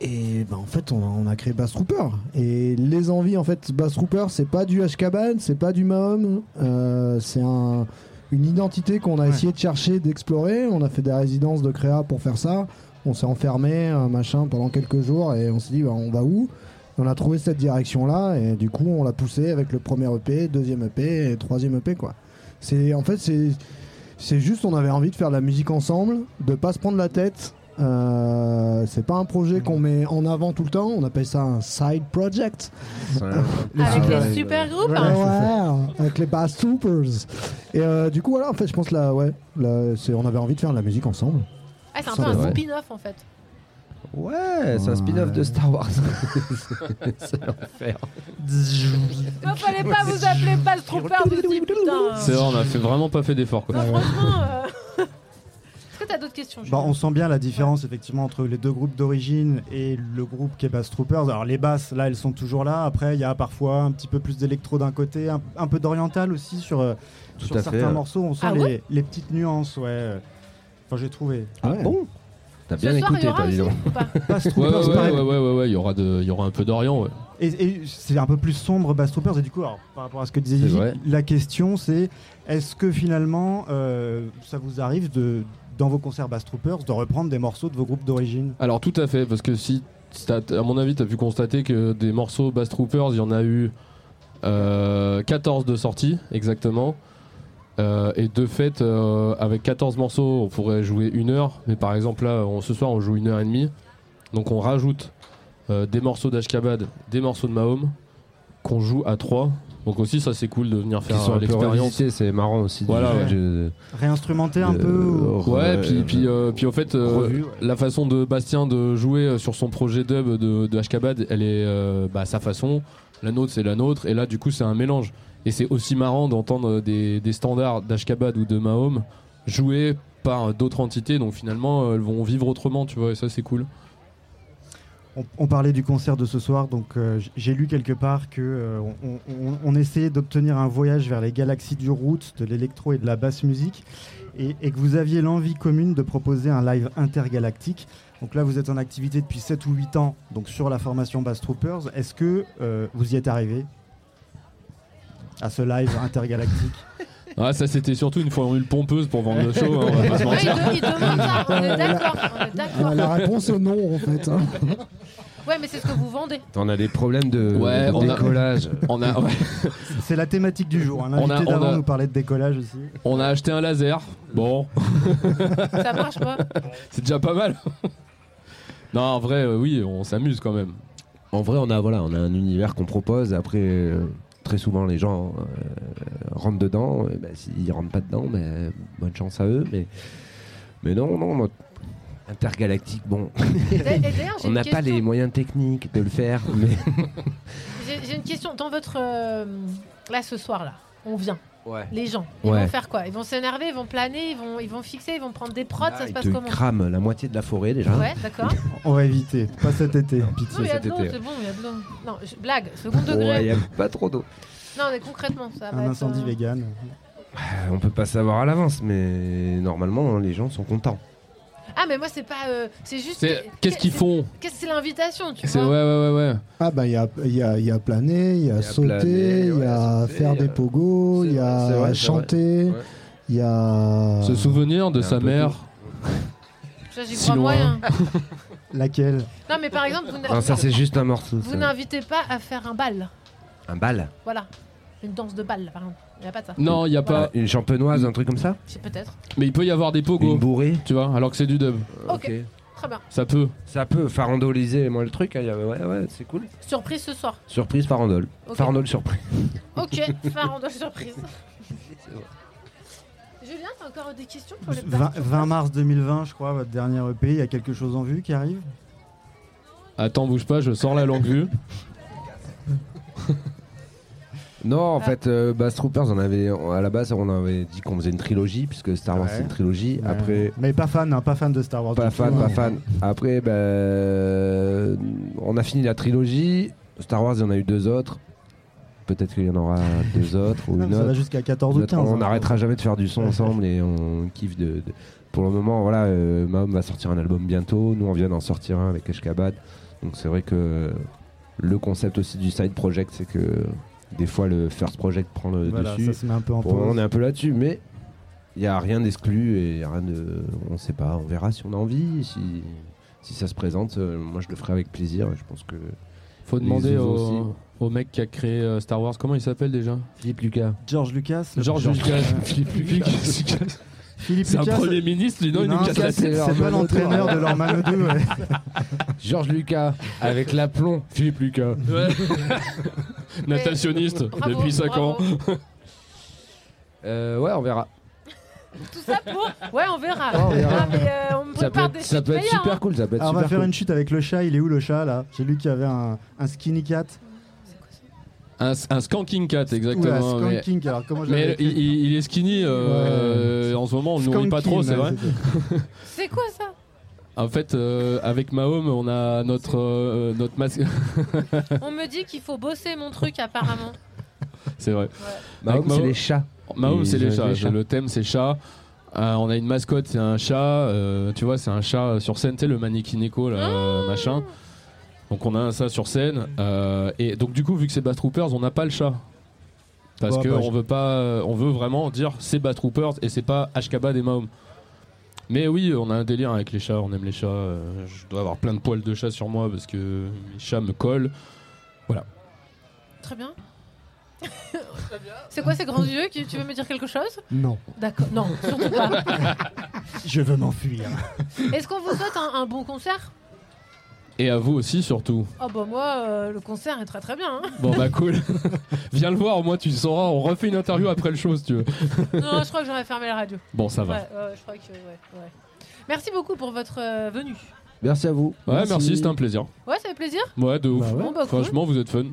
Et ben, en fait, on a, on a créé Bass Trooper. Et les envies, en fait, Bass Trooper, c'est pas du Ashkaban, c'est pas du Mahom. euh, c'est un, une identité qu'on a essayé de chercher, d'explorer. On a fait des résidences de créa pour faire ça. On s'est enfermé, un machin, pendant quelques jours. Et on s'est dit, bah, on va où? On a trouvé cette direction-là. Et du coup, on l'a poussé avec le premier EP, deuxième EP et troisième EP, quoi. C'est, en fait, c'est, c'est juste, on avait envie de faire de la musique ensemble, de pas se prendre la tête. Euh, c'est pas un projet qu'on met en avant tout le temps, on appelle ça un side project. Avec les super groupes. Ouais, hein. ouais, avec les Bass Troopers. Et euh, du coup, voilà, en fait, je pense là, ouais, là, c'est, on avait envie de faire de la musique ensemble. Ah, c'est un peu un spin-off en fait. Ouais, c'est un spin-off de Star Wars. c'est l'enfer. Il fallait pas vous appeler Bass aussi, putain. C'est vrai, on a fait vraiment pas fait d'effort. quoi. Franchement. euh, Est-ce que t'as d'autres questions Bah, on sent bien la différence effectivement entre les deux groupes d'origine et le groupe qui est Bass Troopers. Alors les basses, là, elles sont toujours là. Après, il y a parfois un petit peu plus d'électro d'un côté, un, un peu d'oriental aussi sur, euh, Tout sur à certains fait, ouais. morceaux. On sent Ah les, ouais les petites nuances, ouais. Enfin, j'ai trouvé. Ah bon T'as bien soir, écouté, Bass Ouais, Troopers, ouais, ouais, ouais, ouais, ouais, ouais, il y aura de, il y aura un peu d'Orient, ouais. Et, et c'est un peu plus sombre Bass Troopers. Et du coup, alors, par rapport à ce que disait Gigi, la question c'est est-ce que finalement euh, ça vous arrive de dans vos concerts Bass Troopers de reprendre des morceaux de vos groupes d'origine? Alors tout à fait, parce que si, t'as- à mon avis, tu as pu constater que des morceaux Bass Troopers, il y en a eu euh, 14 de sortie exactement. Euh, et de fait, euh, avec 14 morceaux, on pourrait jouer une heure. Mais par exemple, là, on- ce soir, on joue une heure et demie. Donc on rajoute euh, des morceaux d'Ashkabad, des morceaux de Mahom, qu'on joue à 3. Donc aussi, ça c'est cool de venir faire euh, l'expérience. c'est marrant aussi. Voilà, ouais. de- Réinstrumenter un de- peu ou- Ouais, puis, puis, euh, puis au fait, euh, ouais. la façon de Bastien de jouer sur son projet dub de, de Ashkabad, elle est euh, bah, à sa façon. La nôtre, c'est la nôtre. Et là, du coup, c'est un mélange. Et c'est aussi marrant d'entendre des, standards d'Ashkabad ou de Mahom joués par d'autres entités. Donc finalement, euh, elles vont vivre autrement, tu vois. Et ça, c'est cool. On, parlait du concert de ce soir, donc euh, j'ai lu quelque part que euh, on, essayait d'obtenir un voyage vers les galaxies du roots, de l'électro et de la basse musique, et, que vous aviez l'envie commune de proposer un live intergalactique. Donc là, vous êtes en activité depuis 7 ou 8 ans, donc sur la formation Bass Troopers. Est-ce que vous y êtes arrivé? À ce live intergalactique Ah, ça, c'était surtout une formule pompeuse pour vendre le show. hein, on va pas se Ouais, il, mentir. de- il demande ça, on est d'accord. On est d'accord. Ah, la réponse est non, en fait. hein. Ouais, mais c'est ce que vous vendez. T'en as des problèmes de, Ouais, de on a- décollage. On a. C'est la thématique du jour. Un On a- invité on d'avant a- nous parlait de décollage aussi. on a acheté un laser. Bon. Ça marche pas. C'est déjà pas mal. non, en vrai, euh, oui, on s'amuse quand même. En vrai, on a, voilà, on a un univers qu'on propose. Après, euh, très souvent les gens euh, rentrent dedans. Euh, bah, S'ils rentrent pas dedans, mais bonne chance à eux. Mais, mais non, non, moi, intergalactique, bon. On n'a pas les moyens techniques de le faire, mais J'ai une question. Dans votre. euh, là, ce soir, là, on vient. Ouais. Les gens, ils Ouais. vont faire quoi? Ils vont s'énerver, ils vont planer, ils vont, ils vont fixer, ils vont prendre des prods, ça se passe te comment? crament la moitié de la forêt déjà. Ouais, d'accord. On va éviter, pas cet été, Non, pitié. mais il y a de cet l'eau, été, c'est bon, il y a de l'eau. Non, je- blague, second degré. Ouais, il n'y a pas trop d'eau. Non, mais concrètement, ça va Un être, incendie euh, vegan. On peut pas savoir à l'avance, mais normalement, les gens sont contents. Ah, mais moi, c'est pas. euh, c'est juste. C'est- qu'est-ce qu'ils font Qu'est-ce que c'est l'invitation, tu C'est ouais, vois ouais, ouais, ouais. Ah bah il y a, il y, a, il y a planer, il y a, sauter, planer, il y a sauter, faire il y des a- pogos, il y c'est a vrai, c'est chanter, vrai. Ouais. il y a... Se souvenir de Il y a sa peu mère. Ça, j'y Si crois loin. moyen. Laquelle? Non, mais par exemple, vous n'a- Non, ça c'est juste un morceau. vous ça. n'invitez pas à faire un bal. Un bal? Voilà. Une danse de bal, par exemple. Il n'y a pas de ça. Non, il n'y a pas. Une champenoise, un truc comme ça C'est Peut-être. Mais il peut y avoir des pogos. Une bourrée Tu vois, alors que c'est du dub. Ok. Très bien. Ça peut. Ça peut farandoliser moi le truc. hein, il y avait- Ouais, ouais, c'est cool. Surprise ce soir. Surprise farandole. Ok. Farandole surprise. Ok, farandole surprise. Julien, t'as encore des questions pour les 20, parties 20 mars 2020, je crois, votre dernier EP, il y a quelque chose en vue qui arrive? Attends, bouge pas, je sors la langue vue. Non, en Ah. fait, euh, Bass Troopers, on avait, à la base, on avait dit qu'on faisait une trilogie, puisque Star Wars Ouais. c'est une trilogie. Ouais. Après, Mais pas fan, hein, pas fan de Star Wars. pas du fan, tout, pas hein. fan. Après, ben, on a fini la trilogie. Star Wars, il y en a eu deux autres. Peut-être qu'il y en aura deux autres ou Non, une mais ça va autre. jusqu'à 14 ou Peut-être 15, On hein. n'arrêtera jamais de faire du son ensemble et on kiffe de. de- Pour le moment, voilà, euh, Mahom va sortir un album bientôt. Nous, on vient d'en sortir un avec Ashkabad. Donc c'est vrai que le concept aussi du side project, c'est que des fois le first project prend le Voilà, dessus. ça se met un peu en Pour le moment, pause. on est un peu là-dessus, mais il n'y a rien d'exclu et rien de. On sait pas, on verra si on a envie, si, si ça se présente. Euh, moi, je le ferai avec plaisir. Je pense que. Faut demander au, aussi. au mec qui a créé euh, Star Wars, comment il s'appelle déjà? Philippe Lucas. George Lucas. le- George Lucas. Philippe Lucas. Philippe C'est un Lucas, premier ministre, lui, non, il nous Non, casse ça, la c'est tête. c'est pas l'entraîneur de leur Mano 2, ouais. Georges Lucas, avec l'aplomb. Philippe Lucas. Ouais. Natationniste Bravo, depuis 5 ans. bravo. Euh, ouais, on verra. Tout ça pour. Ouais, on verra. Oh, on verra. Ah, mais euh, on me Ça peut prépare être, des ça peut être super hein. cool, ça peut être Alors, on va super faire cool. une chute avec le chat. Il est où le chat là? J'ai lu qu'il y avait un, un skinny cat. Un, un skanking cat, exactement. Ouais, mais- skanking, alors comment mais il, il- il est skinny euh, en ce moment, on le nourrit pas trop, c'est ouais, vrai. c'est quoi ça? En fait, euh, avec Mahom, on a notre, euh, notre masque. On me dit qu'il faut bosser mon truc apparemment. c'est vrai. Mahom, Avec c'est les chats. Mahom, c'est les chats. les chats. Le thème, c'est chat. Euh, on a une mascotte, c'est un chat. euh, tu vois, c'est un chat sur scène, tu sais, le mannequin là, euh, machin. Donc on a ça sur scène. euh, et donc du coup, vu que c'est Bat Troopers, on n'a pas le chat. Parce Bah, que bah, on veut pas, euh, on veut vraiment dire c'est Bat Troopers et c'est pas Ashkabad et Mahom. Mais oui, on a un délire avec les chats, on aime les chats. euh, je dois avoir plein de poils de chat sur moi parce que les chats me collent. Voilà. Très bien. C'est quoi ces grands yeux? Tu veux me dire quelque chose? Non, D'accord. Non, surtout pas. je veux m'enfuir. Est-ce qu'on vous souhaite un, un bon concert? Et à vous aussi surtout. Oh bah moi, euh, le concert est très très bien. hein. Bon bah cool. Viens le voir, au moins tu sauras. On refait une interview après le show si tu veux. non, je crois que j'aurais fermé la radio. Bon, ça va. Ouais, ouais, je crois que ouais, ouais. Merci beaucoup pour votre euh, venue. Merci à vous. Ouais, merci, c'était un plaisir. Ouais, ça fait plaisir. Ouais, de ouf. Bah ouais. Bon, bah, cool. Franchement, vous êtes fun.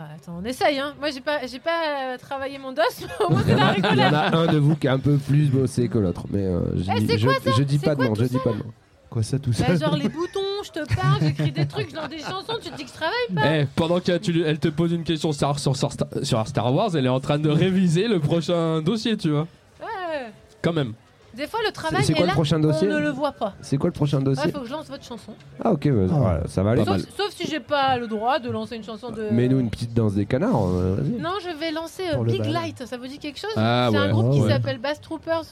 Ah, attends, on essaye, hein. Moi, j'ai pas, j'ai pas euh, travaillé mon dos, mais au moins c'est la Il y en rigolade. a un de vous qui a un peu plus bossé que l'autre, mais euh, je, Eh, dis, c'est je, quoi ça je dis C'est pas de quoi tout je dis pas de nom. Quoi ça tout ça Bah, genre les boutons, je te parle, j'écris des trucs, je lance des chansons, tu te dis que je travaille pas. Eh, pendant qu'elle te pose une question sur, sur, sur, Star- sur Star Wars, elle est en train de réviser le prochain dossier, tu vois. Ouais. Quand même. Des fois, le travail c'est quoi est le là, prochain dossier on ne le voit pas. C'est quoi le prochain Ouais, dossier faut que je lance votre chanson. Ah ok, bah, voilà, ça va aller. Sauf, sauf si j'ai pas le droit de lancer une chanson de. Mets-nous une petite danse des canards, euh, vas-y. Non, je vais lancer euh, le Big. Light, ça vous dit quelque chose? Ah, C'est un ouais. groupe qui Ouais. s'appelle Bass Troopers.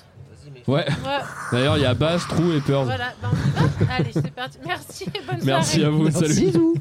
Ouais. Ouais. D'ailleurs, il y a Bass, Trou et Pearl. Voilà, bah, on y va. Allez, c'est parti. Merci et bonne Merci soirée. à vous, salut. Bisous.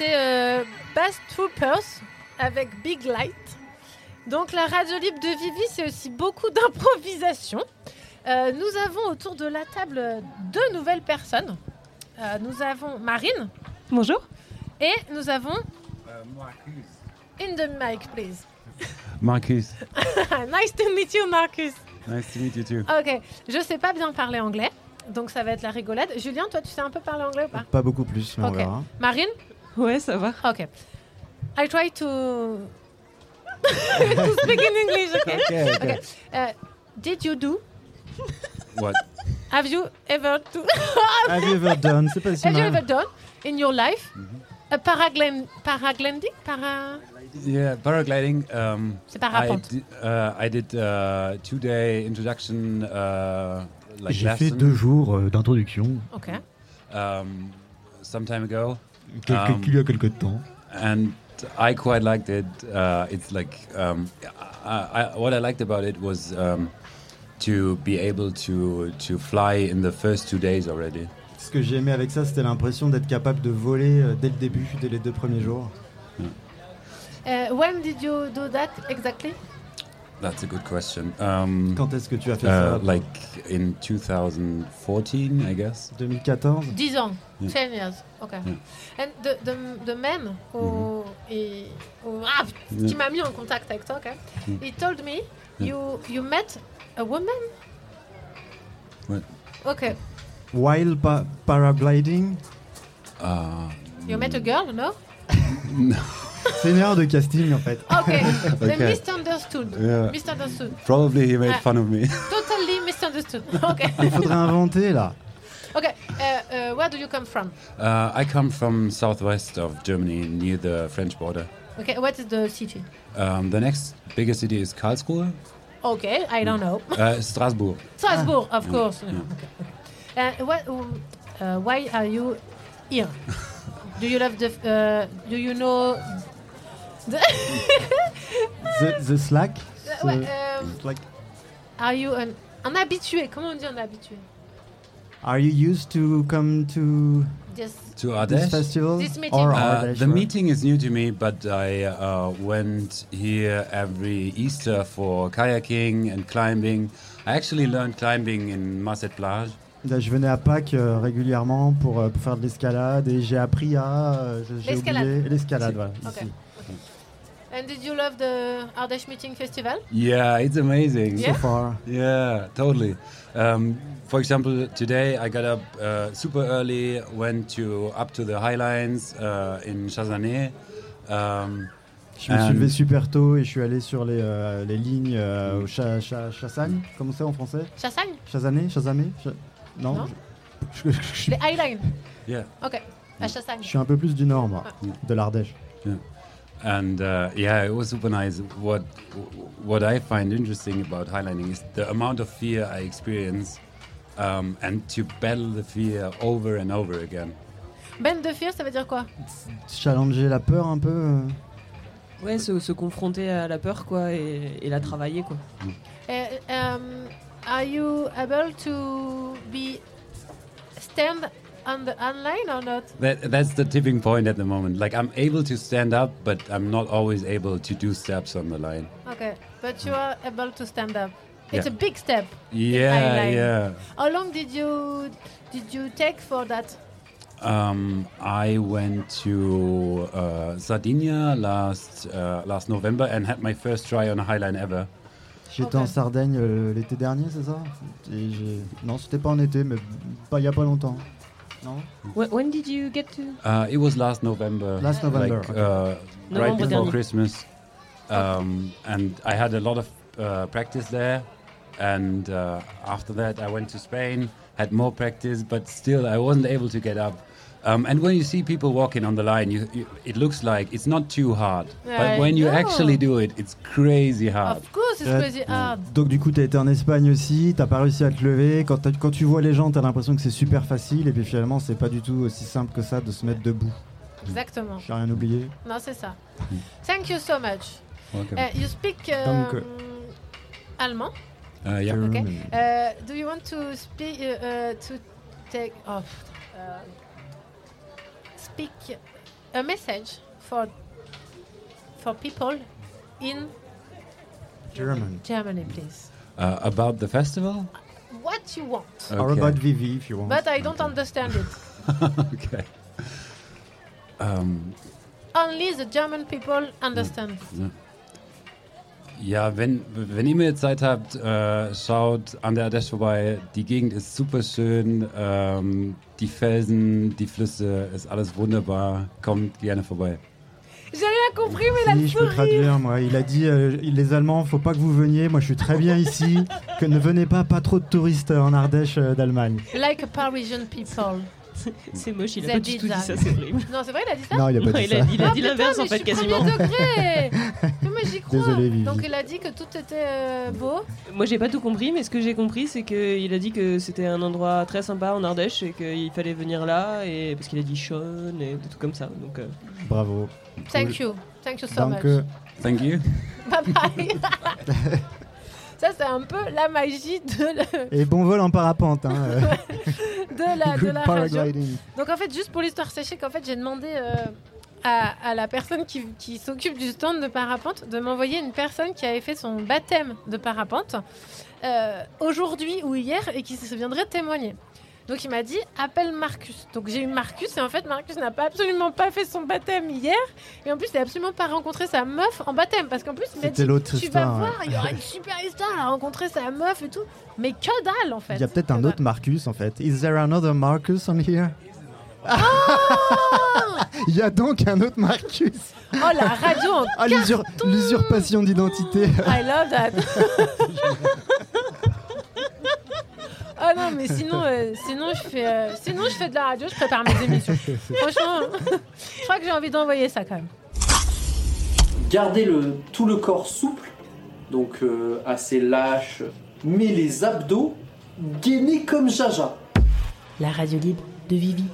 C'était euh, Bass Troopers avec Big Light. Donc, la radio libre de Vivi, c'est aussi beaucoup d'improvisation. Euh, nous avons autour de la table deux nouvelles personnes. Euh, nous avons Marine. Bonjour. Et nous avons. In the mic, please. Marcus, nice to meet you, Marcus. nice to meet you too. Ok, je sais pas bien parler anglais, donc ça va être la rigolade. Julien, toi, tu sais un peu parler anglais ou pas? Pas beaucoup plus, mais on Ok. verra. Marine? Ouais, ça va. Ok. I try to to speak in English. Okay? Okay, okay. Uh, did you do? What? Have you ever do? Have you ever done? C'est pas si Have you mal. ever done in your life? A paraglan paragliding? Para... Yeah, paragliding. Um, C'est parapente. I did, uh, I did uh, two-day introduction, uh, like J'ai fait lesson, deux jours euh, d'introduction. Ok. um, some time ago. Quelque- Um, il y a quelque temps. and I quite liked it. Uh, it's like um, I, I, what I liked about it was um, to be able to to fly in the first two days already. Ce que j'ai aimé avec ça, c'était l'impression d'être capable de voler euh, dès le début, dès les deux premiers jours. Uh, when did you do that exactly? That's a good question. Um, Quand est-ce que tu as fait uh, ça Like in 2014, I guess. 2014 10 ans. Yeah. 10 years. Okay. Yeah. And the, the, the man who, he- who- ah, Yeah. qui m'a mis en contact avec toi, okay? Mm. he told me Yeah. you, you met a woman? What? Okay. While pa- paragliding? Uh, You met a girl, no? C'est une erreur de casting en fait. Okay. Okay. misunderstood. Yeah. Misunderstood. Probably he made Ah. fun of me. Totally misunderstood. Okay. Il faudrait inventer là. okay. Uh, uh, where do you come from? Uh, I come from southwest of Germany, near the French border. Okay. What is the city? Um, the next bigger city is Karlsruhe, Okay. I don't know. uh, Strasbourg. Strasbourg, of Yeah. course. Yeah. Okay, okay. Uh, what, uh, why are you here? do you love the? Uh, do you know? The The, the slack Uh, ouais, the- euh, like, are you an, un habitué? Comment on dit un habitué? Are you used to come to Yes. To this Ardèche? festival? This meeting. Or Uh, Ardèche, the ouais. meeting is new to me, but I uh, went here every Easter for kayaking and climbing. I actually learned climbing in Masset Plage. Là, Je venais à Pâques euh, régulièrement pour, euh, pour faire de l'escalade et j'ai appris à. euh, L'escalade. L'escalade, voilà. Okay. ici. And did you love the Ardèche Meeting Festival? Yeah, it's amazing. Yeah? So far. Yeah, totally. Um, for example, today I got up uh, super early, went to up to the Highlines uh, in Chazané. Um, Je me suis levé super tôt et je suis allé sur les, euh, les lignes euh, au Cha- Cha- Chassagne. Comment c'est en français? Chassagne? Chazané Chazamé Cha- Non, Non? je, je- je- Les Highline. Yeah. Ok. À Chassagne. je suis un peu plus du nord, moi, de l'Ardèche. Yeah. And uh, yeah, it was super nice. What what I find interesting about highlining is the amount of fear I experience, um, and to battle the fear over and over again. Ben de fear, ça veut dire quoi? Challenger la peur un peu. euh. Ouais, se, se confronter à la peur, quoi, et, et la travailler, quoi. Uh, um, are you able to be stand on the online or not? That that's the tipping point at the moment. Like I'm able to stand up, but I'm not always able to do steps on the line. Okay, but you are able to stand up. It's Yeah. a big step. Yeah, yeah. How long did you did you take for that? Um, I went to uh, Sardinia last uh, last November and had my first try on a highline ever. J'étais en Sardaigne euh, l'été dernier, c'est ça Et j'ai- Non, c'était pas en été, mais pas il y a pas longtemps. Non When, when did you get to? Uh, it was last November. Last November, like, okay. uh, right Novembre before dernier. Christmas. Um, and I had a lot of uh, practice there. And uh, after that, I went to Spain, had more practice, but still, I wasn't able to get up. Um, and when you see people walking on the line, you, you, it looks like it's not too hard. I but when you actually do it, it's crazy hard. Of course, it's crazy hard. Donc du coup, t'as été en Espagne aussi, t'as pas réussi à te lever. Quand, quand tu vois les gens, t'as l'impression que c'est super facile, et puis finalement, c'est pas du tout aussi simple que ça de se mettre debout. Exactement. J'ai rien oublié. Non, c'est ça. Thank you so much. Welcome. Uh, you speak um, Danke. allemand? Uh, yeah. Okay. Uh, do you want to speak uh, uh, to take off? Uh, speak a message for for people in German. Germany, please. Uh, about the festival? What you want. Or about Vivi, if you want. But I don't understand it. okay. Um, Only the German people understand. Ja. Ja, wenn, wenn ihr mir Zeit habt, äh, schaut an der Ardèche vorbei. Die Gegend ist super schön. Ähm, die Felsen, die Flüsse, ist alles wunderbar. Kommt gerne vorbei. J'ai rien compris, mais il a Si, je peux sourire. traduire, moi. Il a dit euh, les Allemands, faut pas que vous veniez. Moi, je suis très bien ici. Que ne venez pas, pas trop de touristes en Ardèche euh, d'Allemagne. Like a Parisian people. C'est moche, il a pas du tout dit ça, c'est horrible. Non, c'est vrai, il a dit ça Non, il a pas dit il a, ça. il a dit putain, l'inverse en fait quasiment. degré. mais j'y crois. Donc il a dit que tout était euh, beau. Moi j'ai pas tout compris, mais ce que j'ai compris c'est qu'il a dit que c'était un endroit très sympa en Ardèche et qu'il fallait venir là et parce qu'il a dit Sean et des trucs comme ça. Donc euh, Bravo. Thank you. Thank you so much. Thank you. Bye bye. Ça, c'est un peu la magie de, le- Et bon vol en parapente. Hein, euh. de la, de la radio. Donc en fait, juste pour l'histoire, sachez qu'en fait, j'ai demandé euh, à, à la personne qui, qui s'occupe du stand de parapente de m'envoyer une personne qui avait fait son baptême de parapente euh, aujourd'hui ou hier et qui se viendrait témoigner. Donc il m'a dit appelle Marcus. Donc j'ai eu Marcus et en fait Marcus n'a pas absolument pas fait son baptême hier et en plus il n'a absolument pas rencontré sa meuf en baptême parce qu'en plus il m'a dit tu vas voir il y aura une super histoire à rencontrer sa meuf et tout mais que dalle en fait. Il y a peut-être un autre Marcus en fait. Is there another Marcus on here? Ah Il y a donc un autre Marcus. Oh la radio en Ah, l'usur- l'usurpation d'identité. I love that. Ah non, mais sinon, euh, sinon, je fais, euh, sinon, je fais de la radio, je prépare mes émissions. Franchement, je crois que j'ai envie d'envoyer ça quand même. Gardez le, tout le corps souple, donc euh, assez lâche, mais les abdos gainés comme Jaja. La radio libre de Vivi.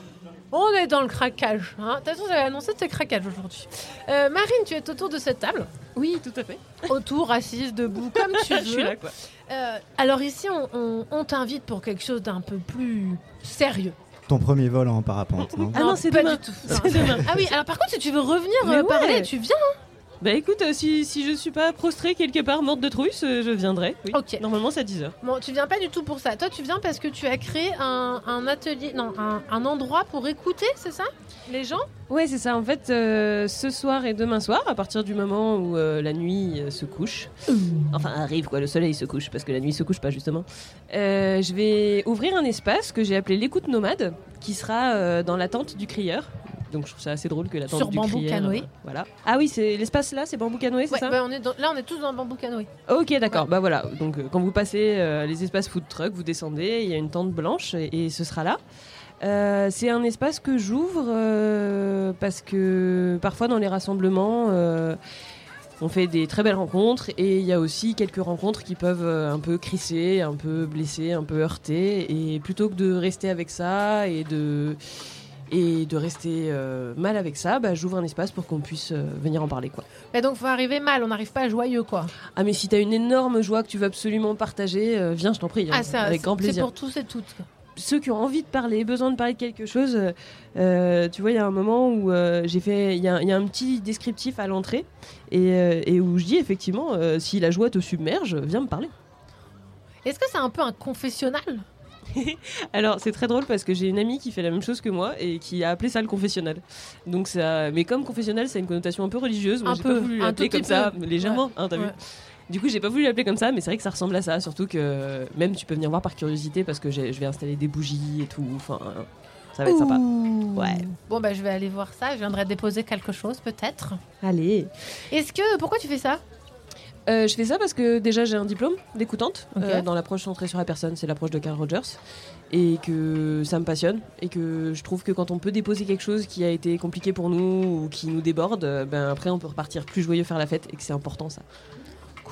On est dans le craquage. Hein. De toute façon, j'avais annoncé tes craquages aujourd'hui. Euh, Marine, tu es autour de cette table. Oui, tout à fait. Autour, assise, debout, comme tu veux. Je suis là, quoi. Euh, alors ici, on, on- on t'invite pour quelque chose d'un peu plus sérieux. Ton premier vol en parapente, non? Ah non, c'est pas demain. du tout. C'est demain. Ah oui, alors par contre, si tu veux revenir euh, ouais. parler, tu viens. hein. Bah écoute, euh, si, si je suis pas prostrée quelque part morte de trousse, euh, je viendrai. Oui. Ok. Normalement c'est à 10h. Bon, tu viens pas du tout pour ça. Toi, tu viens parce que tu as créé un, un atelier, non, un, un endroit pour écouter, c'est ça? Les gens? Ouais, c'est ça. En fait, euh, ce soir et demain soir, à partir du moment où euh, la nuit euh, se couche, enfin arrive quoi, le soleil se couche parce que la nuit se couche pas justement. je vais ouvrir un espace que j'ai appelé l'écoute nomade, qui sera dans la tente du crieur. Donc je trouve ça assez drôle que la tente Sur du bambou canoë. euh, voilà. Ah oui, c'est l'espace là, c'est bambou canoë, c'est Ouais, ça bah, on est dans- Là, on est tous dans le bambou canoë. Ok, d'accord. Bah voilà. Donc, euh, quand vous passez euh, les espaces food truck, vous descendez, il y a une tente blanche et, et ce sera là. Euh, c'est un espace que j'ouvre euh, parce que parfois dans les rassemblements, euh, on fait des très belles rencontres et il y a aussi quelques rencontres qui peuvent euh, un peu crisser, un peu blesser, un peu heurter. Et plutôt que de rester avec ça et de et de rester euh, mal avec ça, bah, j'ouvre un espace pour qu'on puisse euh, venir en parler quoi. Et donc, faut arriver mal, on n'arrive pas joyeux, quoi. Ah mais si t'as une énorme joie que tu veux absolument partager, euh, viens, je t'en prie, hein, Ah, ça, avec grand plaisir. C'est pour tous et toutes. Ceux qui ont envie de parler, besoin de parler de quelque chose, tu vois, il y a un moment où j'ai fait, il y, a- il y a un petit descriptif à l'entrée et, et où je dis effectivement, si la joie te submerge, viens me parler. Est-ce que c'est un peu un confessionnal? Alors c'est très drôle parce que j'ai une amie qui fait la même chose que moi et qui a appelé ça le confessionnal. Donc ça, mais comme confessionnal, ça a une connotation un peu religieuse. Moi Un j'ai peu, pas voulu l'appeler comme ça, légèrement. Ouais. hein, t'as vu. Du coup, j'ai pas voulu l'appeler comme ça, mais c'est vrai que ça ressemble à ça. Surtout que même tu peux venir voir par curiosité parce que j'ai- je vais installer des bougies et tout. Enfin, ça va être sympa. Ouais. Bon, bah, je vais aller voir ça. Je viendrai déposer quelque chose, peut-être. Allez. Est-ce que. Pourquoi tu fais ça? Euh, je fais ça parce que déjà j'ai un diplôme d'écoutante euh, dans l'approche centrée sur la personne, c'est l'approche de Carl Rogers, et que ça me passionne et que je trouve que quand on peut déposer quelque chose qui a été compliqué pour nous ou qui nous déborde, euh, ben après on peut repartir plus joyeux faire la fête et que c'est important ça.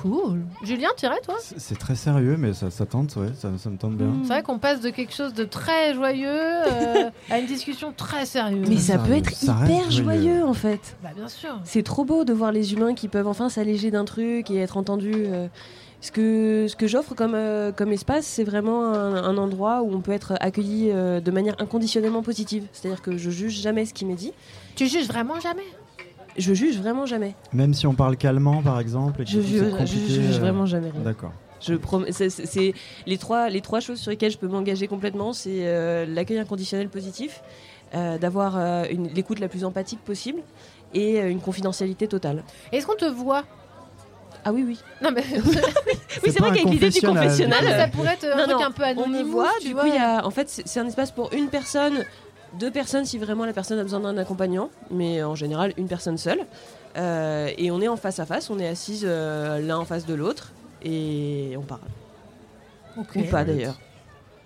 Cool. Julien, tu irais, toi? C'est très sérieux, mais ça, ça tente, ouais, ça, ça me tente bien. C'est vrai qu'on passe de quelque chose de très joyeux euh, à une discussion très sérieuse. Mais ça Ça- peut être hyper joyeux. joyeux en fait. Bah, bien sûr. C'est trop beau de voir les humains qui peuvent enfin s'alléger d'un truc et être entendus. euh, Ce que, ce que j'offre comme, euh, comme espace, c'est vraiment un, un endroit où on peut être accueilli euh, de manière inconditionnellement positive. C'est-à-dire que je juge jamais ce qui m'est dit. Tu juges vraiment jamais? Je juge vraiment jamais. Même si on parle calmement, par exemple. et que Je juge, je juge euh, vraiment jamais rien. D'accord. Je prom- c'est- les trois, les trois choses sur lesquelles je peux m'engager complètement, c'est euh, l'accueil inconditionnel positif, euh, d'avoir euh, une- l'écoute la plus empathique possible et euh, une confidentialité totale. Est-ce qu'on te voit? Ah oui, oui. Non, mais. Oui, c'est vrai qu'avec l'idée du confessionnal, Ça pourrait être un Non, truc non, un peu on me anonyme. voit. tu Du vois. coup, il y a, en fait, c'est un espace pour une personne, deux personnes si vraiment la personne a besoin d'un accompagnant, mais en général une personne seule. Euh, et on est en face à face, on est assises euh, l'un en face de l'autre et on parle. Ou pas d'ailleurs.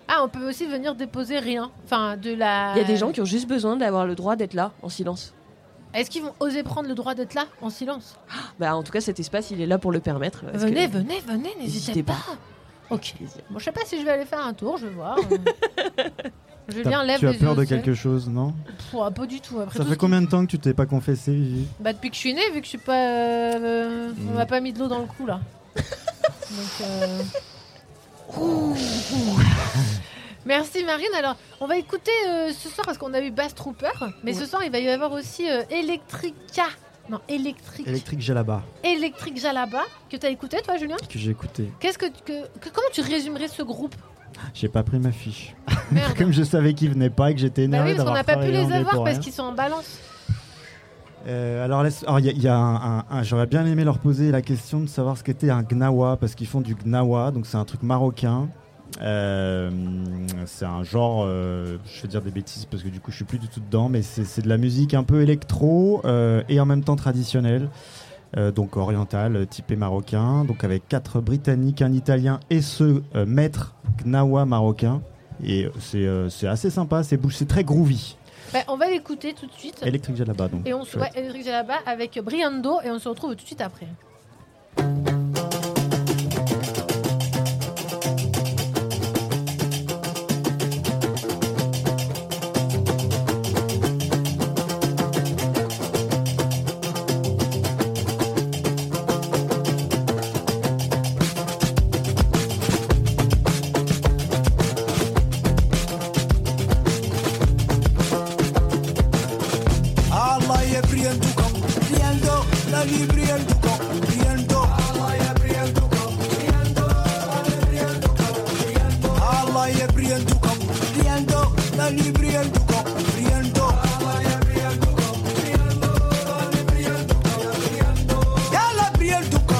Ah, on peut aussi venir déposer rien. Enfin, de la. Il y a des gens qui ont juste besoin d'avoir le droit d'être là en silence. Est-ce qu'ils vont oser prendre le droit d'être là en silence? Bah, en tout cas, cet espace, il est là pour le permettre. Venez, que- venez, venez, n'hésitez N'hésitez pas. pas. Ok. Bon, je sais pas si je vais aller faire un tour, je vais voir. Julien lève tu as les peur yeux de ciel. quelque chose, non Pff, ah, pas du tout. Après Ça tout fait ce qui- combien de temps que tu t'es pas confessé, Vivi Bah depuis que je suis née, vu que je suis pas, euh, on Mm. m'a pas mis de l'eau dans le cou là. Donc. euh, ouh, ouh. Merci Marine. Alors, on va écouter euh, ce soir parce qu'on a eu Bass Trooper, mais ce soir il va y avoir aussi euh, Electrica. Non, Electric. Électrique Jalaba, Electric Jalaba que t'as écouté toi, Julien? Que j'ai écouté. Qu'est-ce que, que- que- comment tu résumerais ce groupe? J'ai pas pris ma fiche. Merde. Comme je savais qu'ils venaient pas et que j'étais Bah énervé oui, parce qu'on n'a pas pu les avoir parce qu'ils sont en balance. Euh, alors, laisse- alors, il y a, il y a un- un- un- j'aurais bien aimé leur poser la question de savoir ce qu'était un gnawa parce qu'ils font du gnawa, donc c'est un truc marocain. Euh, c'est un genre, euh, je vais dire des bêtises parce que du coup je suis plus du tout dedans, mais c'est c'est de la musique un peu électro euh, et en même temps traditionnelle, euh, donc orientale, typée marocain, donc avec quatre britanniques, un italien et ce euh, maître gnawa marocain. Et euh, c'est euh, assez sympa, c'est très groovy. Bah, on va l'écouter tout de suite. Électrique Jalaba donc. Et on se ouais, Electric Jalaba avec Briando et on se retrouve tout de suite après. La brianduko, briando,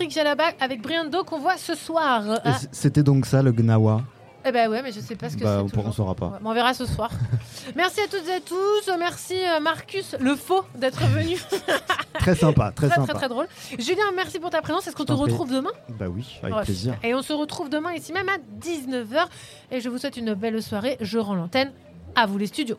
Electric Jalaba avec Briando qu'on voit ce soir. C'était donc ça le Gnawa? eh ben ouais, mais je sais pas ce que Bah, c'est. on, on saura pas. Ouais, on verra ce soir. Merci à toutes et à tous. Merci euh, Marcus, le faux, d'être venu. Très sympa, très, très, sympa. très, très drôle. Julien, merci pour ta présence. Est-ce qu'on te retrouve demain? Bah oui, avec Ouais. plaisir. Et on se retrouve demain ici même à 19h. Et je vous souhaite une belle soirée. Je rends l'antenne. À vous les studios.